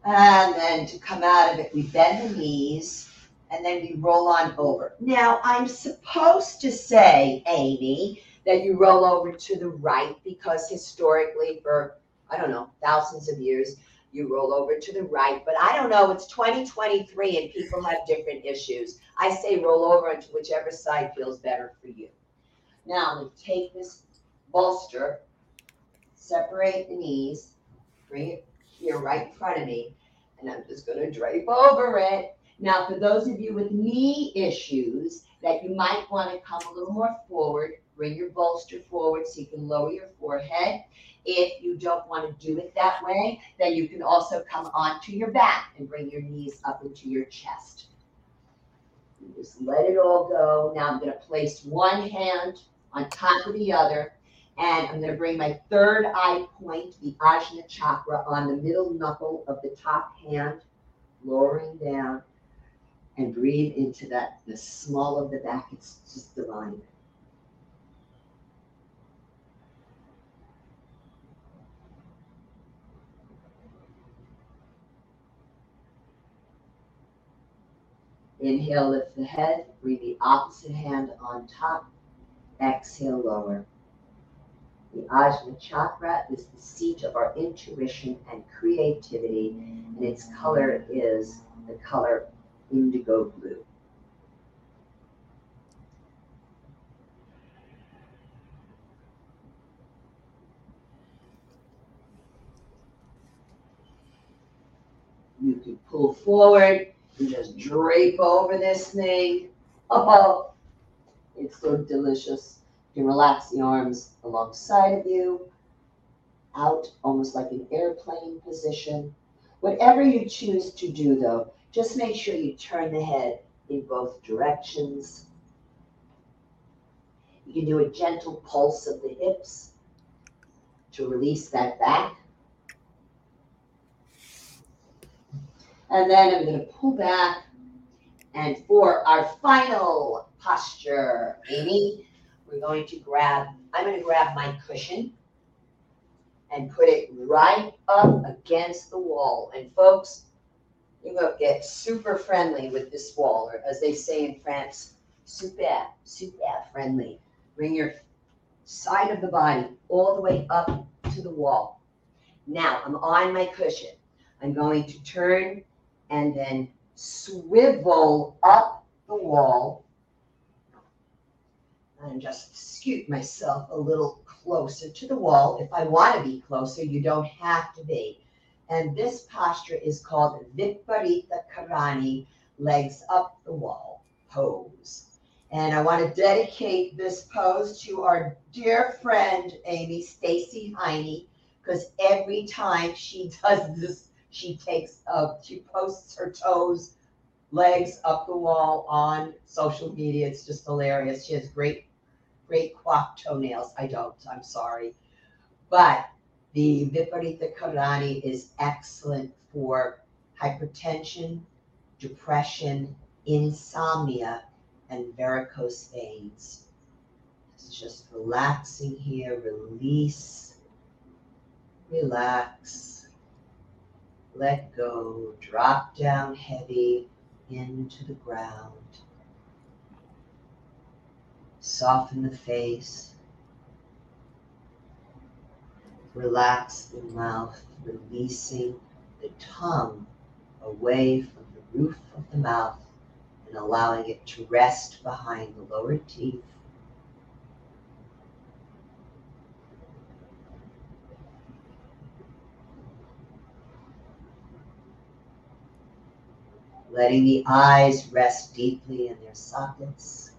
And then to come out of it, we bend the knees and then we roll on over. Now, I'm supposed to say, Amy, that you roll over to the right because historically, for I don't know, thousands of years, you roll over to the right. But I don't know, it's 2023 and people have different issues. I say roll over into whichever side feels better for you. Now, I'm take this bolster, separate the knees, bring it here right in front of me, and I'm just going to drape over it. Now, for those of you with knee issues that you might want to come a little more forward, Bring your bolster forward so you can lower your forehead. If you don't want to do it that way, then you can also come onto your back and bring your knees up into your chest. You just let it all go. Now I'm going to place one hand on top of the other, and I'm going to bring my third eye point, the Ajna chakra, on the middle knuckle of the top hand, lowering down, and breathe into that, the small of the back. It's just divine. Inhale, lift the head. Bring the opposite hand on top. Exhale, lower. The Ajna chakra is the seat of our intuition and creativity, and its color is the color indigo blue. You can pull forward and just drape over this thing. Oh, it's so delicious. You can relax the arms alongside of you, out almost like an airplane position. Whatever you choose to do, though, just make sure you turn the head in both directions. You can do a gentle pulse of the hips to release that back. And then I'm going to pull back. And for our final posture, Amy, we're going to grab, I'm going to grab my cushion and put it right up against the wall. And folks, you're going to get super friendly with this wall, or as they say in France, super, super friendly. Bring your side of the body all the way up to the wall. Now I'm on my cushion. I'm going to turn and then swivel up the wall and just scoot myself a little closer to the wall. If I want to be closer, you don't have to be. And this posture is called Viparita Karani, legs up the wall pose. And I want to dedicate this pose to our dear friend Amy Stacy Heine, because every time she *laughs* does this she takes, uh, she posts her toes, legs up the wall on social media. It's just hilarious. She has great, great quack toenails. I don't. I'm sorry, but the Viparita Karani is excellent for hypertension, depression, insomnia, and varicose veins. It's just relaxing here. Release, relax let go, drop down heavy into the ground. Soften the face. Relax the mouth, releasing the tongue away from the roof of the mouth and allowing it to rest behind the lower teeth. Letting the eyes rest deeply in their sockets.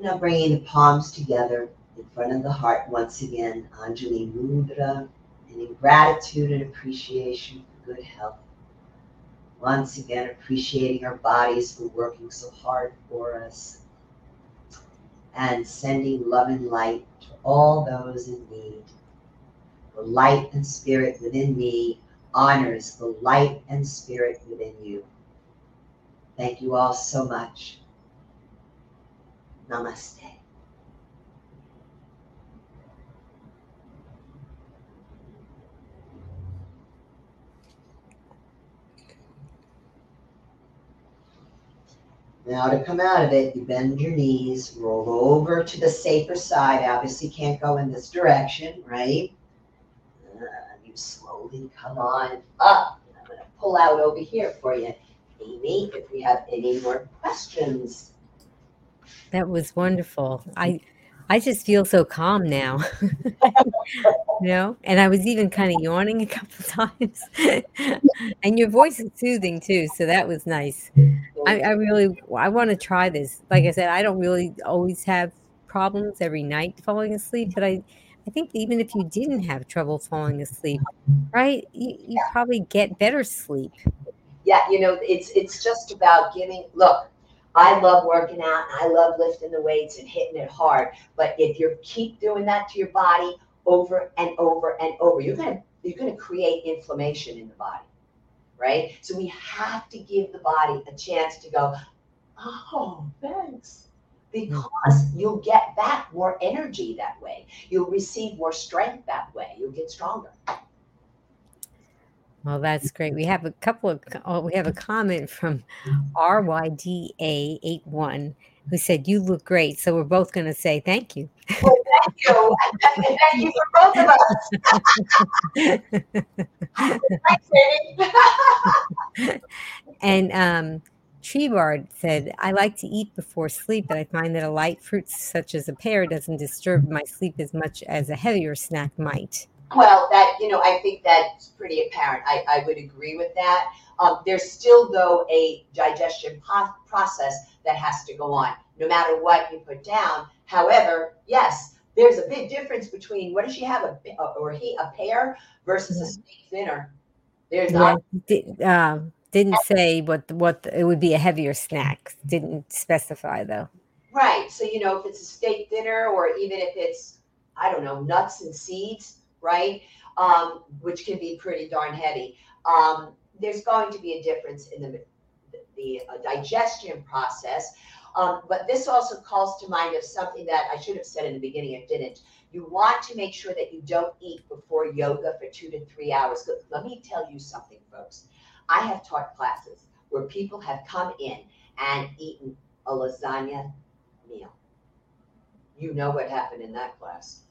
Now bringing the palms together in front of the heart once again, Anjali Mudra, and in gratitude and appreciation for good health. Once again, appreciating our bodies for working so hard for us and sending love and light to all those in need. The light and spirit within me honors the light and spirit within you. Thank you all so much. Namaste. Now to come out of it, you bend your knees, roll over to the safer side. Obviously can't go in this direction, right? Uh, you slowly come on up. I'm going to pull out over here for you, Amy, if we have any more questions. That was wonderful. I I just feel so calm now. *laughs* you know, and I was even kind of yawning a couple *laughs* times. and your voice is soothing too, so that was nice. I, I really I want to try this. Like I said, I don't really always have problems every night falling asleep, but I I think even if you didn't have trouble falling asleep, right, you, you yeah. probably get better sleep. Yeah, you know, it's it's just about giving. Look, I love working out and I love lifting the weights and hitting it hard. But if you keep doing that to your body over and over and over, you're gonna you're gonna create inflammation in the body, right? So we have to give the body a chance to go, oh, thanks. Mm. Because you'll get back more energy that way. You'll receive more strength that way. You'll get stronger. Well, that's great. We have a couple of, oh, we have a comment from RYDA81 who said, You look great. So we're both going to say thank you. Well, thank you. thank you for both of us. *laughs* and um, Tree Bard said, I like to eat before sleep, but I find that a light fruit such as a pear doesn't disturb my sleep as much as a heavier snack might. Well, that, you know, I think that's pretty apparent. I, I would agree with that. Um, there's still, though, a digestion po- process that has to go on, no matter what you put down. However, yes, there's a big difference between what does she have, a, or he, a pear versus a steak dinner. There's Yeah, not, di- um, didn't say what what it would be a heavier snack. Didn't specify though. right. So, you know, if it's a steak dinner or even if it's, I don't know, nuts and seeds, right? Um, which can be pretty darn heavy. Um, there's going to be a difference in the, the uh, digestion process. Um, but this also calls to mind of something that I should have said in the beginning, I didn't. You want to make sure that you don't eat before yoga for two to three hours. Let me tell you something, folks. I have taught classes where people have come in and eaten a lasagna meal. You know what happened in that class.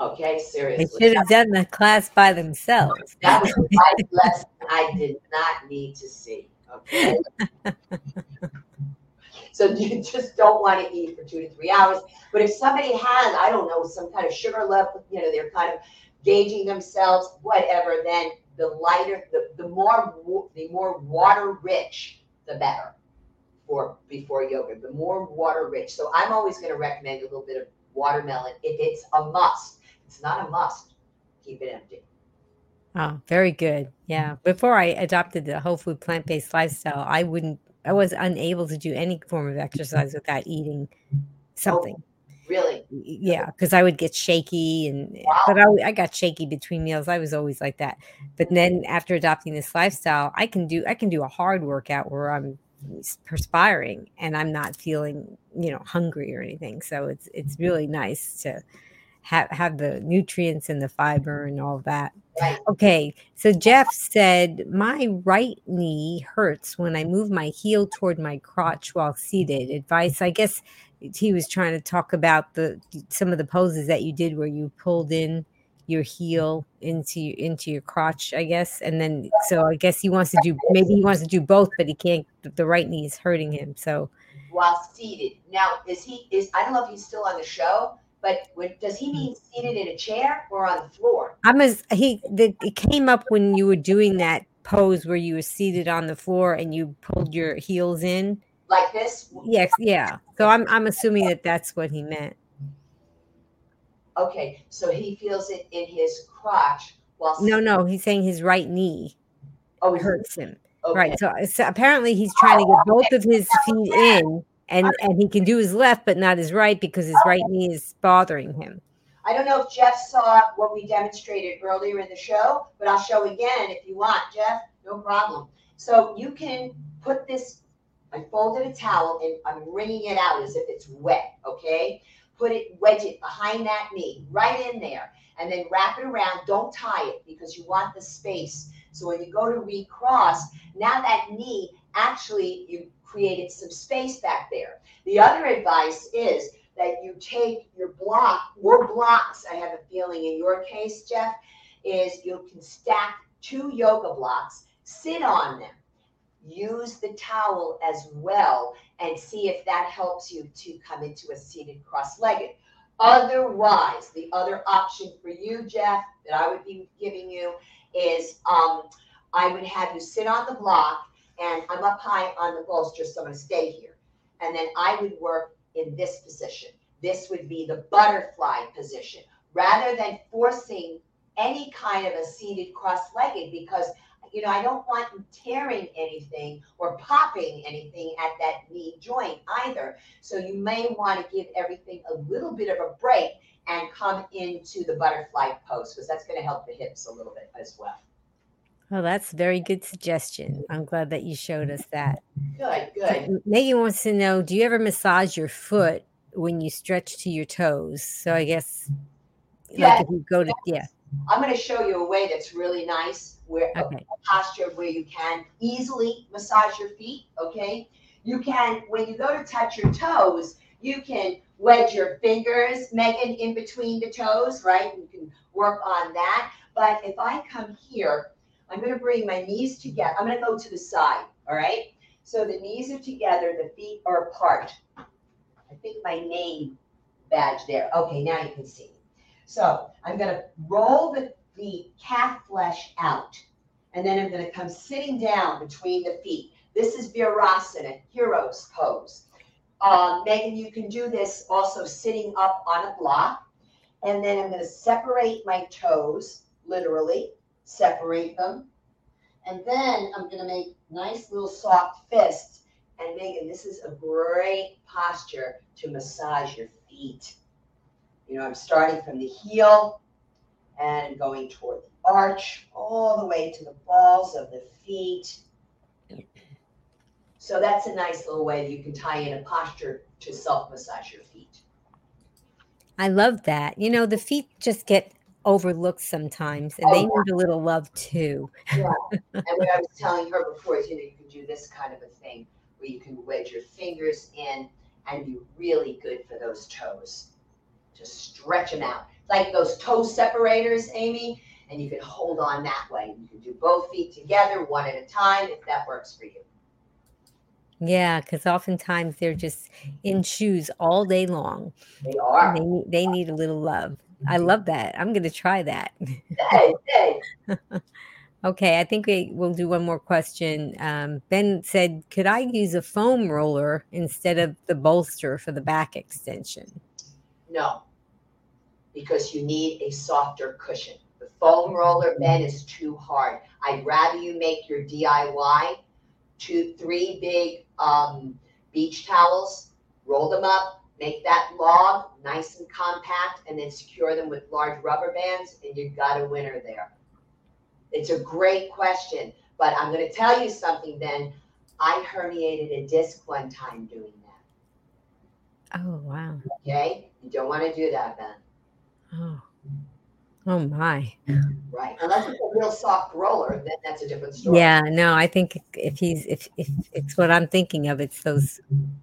Okay, seriously. They should have done the class by themselves. That was a life lesson I did not need to see. Okay. *laughs* so you just don't want to eat for two to three hours. But if somebody has, I don't know, some kind of sugar level, you know, they're kind of gauging themselves, whatever, then the lighter, the, the more the more water rich, the better for before yoga. The more water rich. So I'm always going to recommend a little bit of watermelon if it's a must. It's not a must. Keep it empty. Oh, very good. Yeah. Mm-hmm. Before I adopted the whole food plant based lifestyle, I wouldn't. I was unable to do any form of exercise without eating something. Oh, really. Yeah, because I would get shaky, and Wow. but I, I got shaky between meals. I was always like that. But then after adopting this lifestyle, I can do I can do a hard workout where I'm perspiring and I'm not feeling you know hungry or anything. So it's it's really nice to have have the nutrients and the fiber and all that. Right. Okay, so Jeff said my right knee hurts when I move my heel toward my crotch while seated. Advice, I guess he was trying to talk about the some of the poses that you did where you pulled in your heel into your- into your crotch, I guess, and then so I guess he wants to do maybe he wants to do both, but he can't. The right knee is hurting him, so while seated. Now, is he is I don't know if he's still on the show, but when, does he mean mm. seated in a chair or on the floor? I'm as he the, it came up when you were doing that pose where you were seated on the floor and you pulled your heels in. Like this? Yes, yeah. So I'm I'm assuming that that's what he meant. Okay, so he feels it in his crotch while No, no, he's saying his right knee oh, hurts him. okay. Right. So, so apparently he's trying to get both of his feet in and and he can do his left but not his right because his right knee is bothering him. I don't know if Jeff saw what we demonstrated earlier in the show, but I'll show again if you want, Jeff. No problem. So you can put this. I folded a towel and I'm wringing it out as if it's wet. Okay. Put it, wedge it behind that knee, right in there, and then wrap it around. Don't tie it because you want the space. So when you go to recross, now that knee actually you created some space back there. The other advice is that you take your block or blocks. I have a feeling in your case, Jeff, is you can stack two yoga blocks, sit on them, use the towel as well, and see if that helps you to come into a seated cross legged. Otherwise, the other option for you, Jeff, that I would be giving you is um, I would have you sit on the block and I'm up high on the bolster, so I'm going to stay here. And then I would work in this position. This would be the butterfly position rather than forcing any kind of a seated cross legged because you know I don't want you tearing anything or popping anything at that knee joint either. So you may want to give everything a little bit of a break and come into the butterfly pose because that's going to help the hips a little bit as well. Well, that's a very good suggestion. I'm glad that you showed us that. Good, good. Megan wants to know, do you ever massage your foot when you stretch to your toes? So I guess Yeah. like if you go to yeah. I'm going to show you a way that's really nice where a Okay. posture where you can easily massage your feet. Okay. You can, when you go to touch your toes, you can wedge your fingers, Megan, in between the toes, right? You can work on that. But if I come here, I'm going to bring my knees together. I'm going to go to the side. All right. So the knees are together, the feet are apart. I think my name badge there. Okay, now you can see. So I'm going to roll the, the calf flesh out, and then I'm going to come sitting down between the feet. This is Virasana, hero's pose. Um, Megan, you can do this also sitting up on a block. And then I'm going to separate my toes, literally, separate them. And then I'm going to make nice little soft fists. And Megan, this is a great posture to massage your feet. You know, I'm starting from the heel and going toward the arch, all the way to the balls of the feet. So that's a nice little way that you can tie in a posture to self massage your feet. I love that. You know, the feet just get overlooked sometimes and oh, they need a little love too. yeah. *laughs* And what I was telling her before is, you know, you can do this kind of a thing where you can wedge your fingers in and be really good for those toes to stretch them out. Like those toe separators, Amy, and you can hold on that way. You can do both feet together, one at a time, if that works for you. Yeah, because oftentimes they're just in shoes all day long. They are. They, they need a little love. I mm-hmm. love that. I'm going to try that. Hey, hey. *laughs* okay, I think we will do one more question. Um, ben said, "Could I use a foam roller instead of the bolster for the back extension?" No because you need a softer cushion. The foam roller bed is too hard. I'd rather you make your DIY two, three big um, beach towels, roll them up, make that log nice and compact, and then secure them with large rubber bands, and you've got a winner there. It's a great question, but I'm going to tell you something then. I herniated a disc one time doing that. Oh, wow. Okay? You don't want to do that, Ben. Oh. Oh my. Right. Unless it's a real soft roller, then that's a different story. Yeah, no, I think if he's if if it's what I'm thinking of, it's those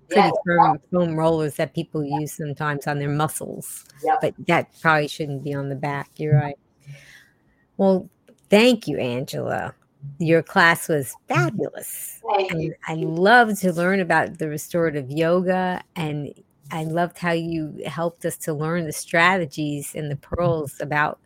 pretty firm foam rollers that people use sometimes on their muscles. Yep. But that probably shouldn't be on the back. You're right. Well, thank you, Angela. Your class was fabulous. I love to learn about the restorative yoga and I loved how you helped us to learn the strategies and the mm-hmm. pearls about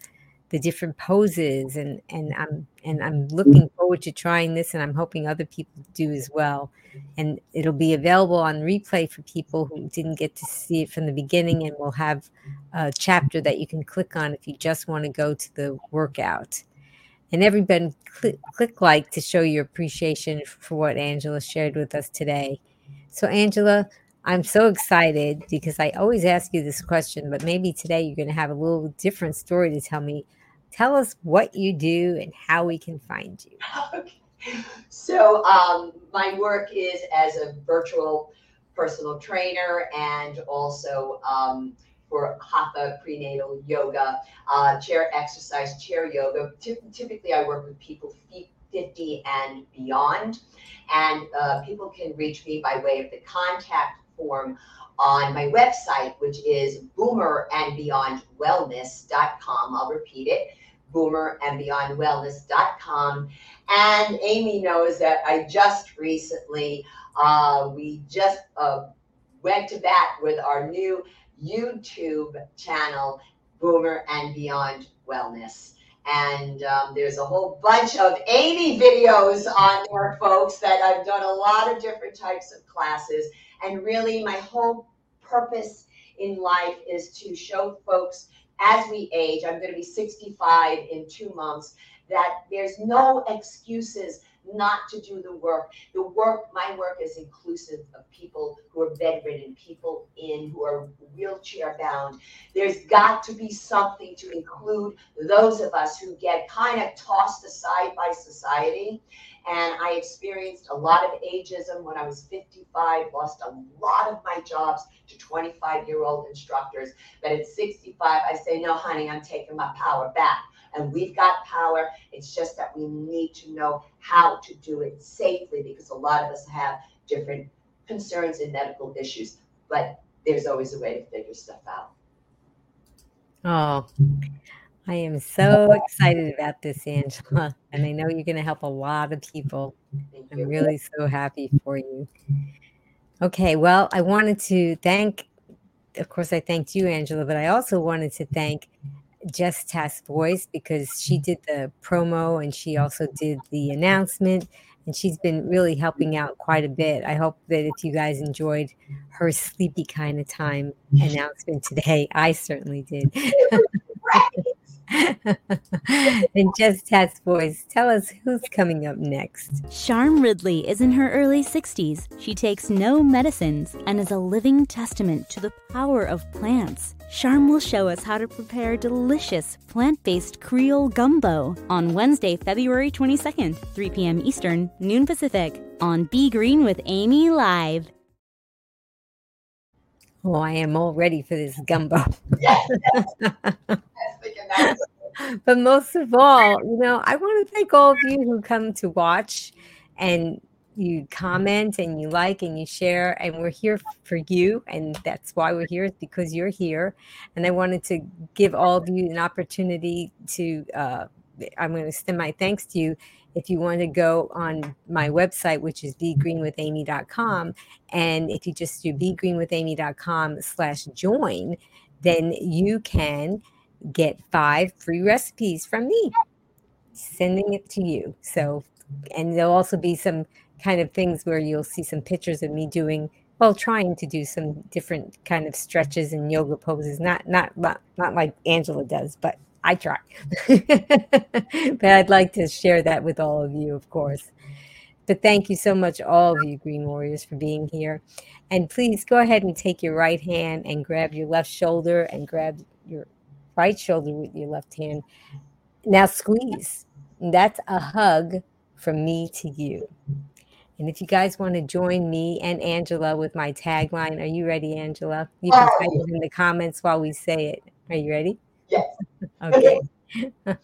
the different poses and and I'm and I'm mm-hmm. looking forward to trying this and I'm hoping other people do as well. And it'll be available on replay for people who didn't get to see it from the beginning and we'll have a chapter that you can click on if you just want to go to the workout. And everybody click, click like to show your appreciation for what Angela shared with us today. So Angela, I'm so excited because I always ask you this question, but maybe today you're going to have a little different story to tell me. Tell us what you do and how we can find you. *laughs* Okay. So, um, my work is as a virtual personal trainer and also um, for Hatha prenatal yoga, uh, chair exercise, chair yoga. typically, I work with people 50 and beyond. And uh, people can reach me by way of the contact form on my website, which is boomerandbeyondwellness.com. I'll repeat it boomerandbeyondwellness.com. And Amy knows that I just recently, uh, we just uh, went to bat with our new YouTube channel, Boomer and Beyond Wellness. And um, there's a whole bunch of Amy videos on there, folks, that I've done a lot of different types of classes. And really, my whole purpose in life is to show folks as we age, I'm going to be 65 in two months, that there's no excuses not to do the work. The work, my work is inclusive of people who are bedridden, people in who are wheelchair bound. There's got to be something to include those of us who get kind of tossed aside by society and I experienced a lot of ageism when I was 55, lost a lot of my jobs to 25 year old instructors. But at 65, I say, no, honey, I'm taking my power back. And we've got power. It's just that we need to know how to do it safely because a lot of us have different concerns and medical issues. But there's always a way to figure stuff out. Oh, I am so excited about this, Angela, *laughs* and I know you're going to help a lot of people. I'm really so happy for you. Okay, well, I wanted to thank, of course, I thanked you, Angela, but I also wanted to thank Jess Task Voice because she did the promo and she also did the announcement and she's been really helping out quite a bit. I hope that if you guys enjoyed her sleepy kind of time *laughs* announcement today, I certainly did. *laughs* and Just Task Voice, tell us who's coming up next. Charm Ridley is in her early 60s. She takes no medicines and is a living testament to the power of plants. Charm will show us how to prepare delicious plant based Creole gumbo on Wednesday, February 22nd, 3 p.m. Eastern, noon Pacific, on Be Green with Amy Live. Oh, I am all ready for this gumbo. *laughs* *laughs* but most of all, you know, I want to thank all of you who come to watch and you comment and you like and you share and we're here for you and that's why we're here because you're here. And i wanted to give all of you an opportunity to uh, i'm going to send my thanks to you. If you want to go on my website which is begreenwithamy.com and if you just do begreenwithamy.com slash join then you can get five free recipes from me sending it to you. So and there'll also be some kind of things where you'll see some pictures of me doing well trying to do some different kind of stretches and yoga poses. Not not not, not like angela does but i try. *laughs* But i'd like to share that with all of you of course. But thank you so much all of you green warriors for being here. And please go ahead and take your right hand and grab your left shoulder and grab your right shoulder with your left hand now squeeze that's a hug from me to you and if you guys want to join me and Angela with my tagline, are you ready, Angela? You can oh. type it in the comments while we say it. Are you ready? Yes. *laughs* okay. *laughs*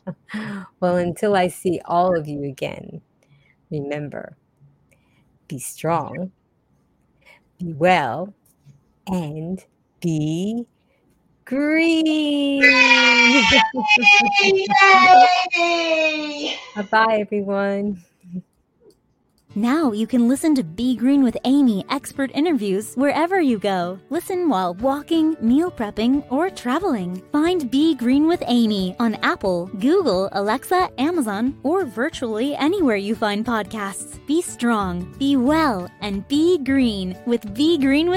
well, until I see all of you again, remember be strong, be well, and be green. bye *laughs* bye, everyone. Now you can listen to Be Green with Amy expert interviews wherever you go. Listen while walking, meal prepping, or traveling. Find Be Green with Amy on Apple, Google, Alexa, Amazon, or virtually anywhere you find podcasts. Be strong, be well, and be green with Be Green with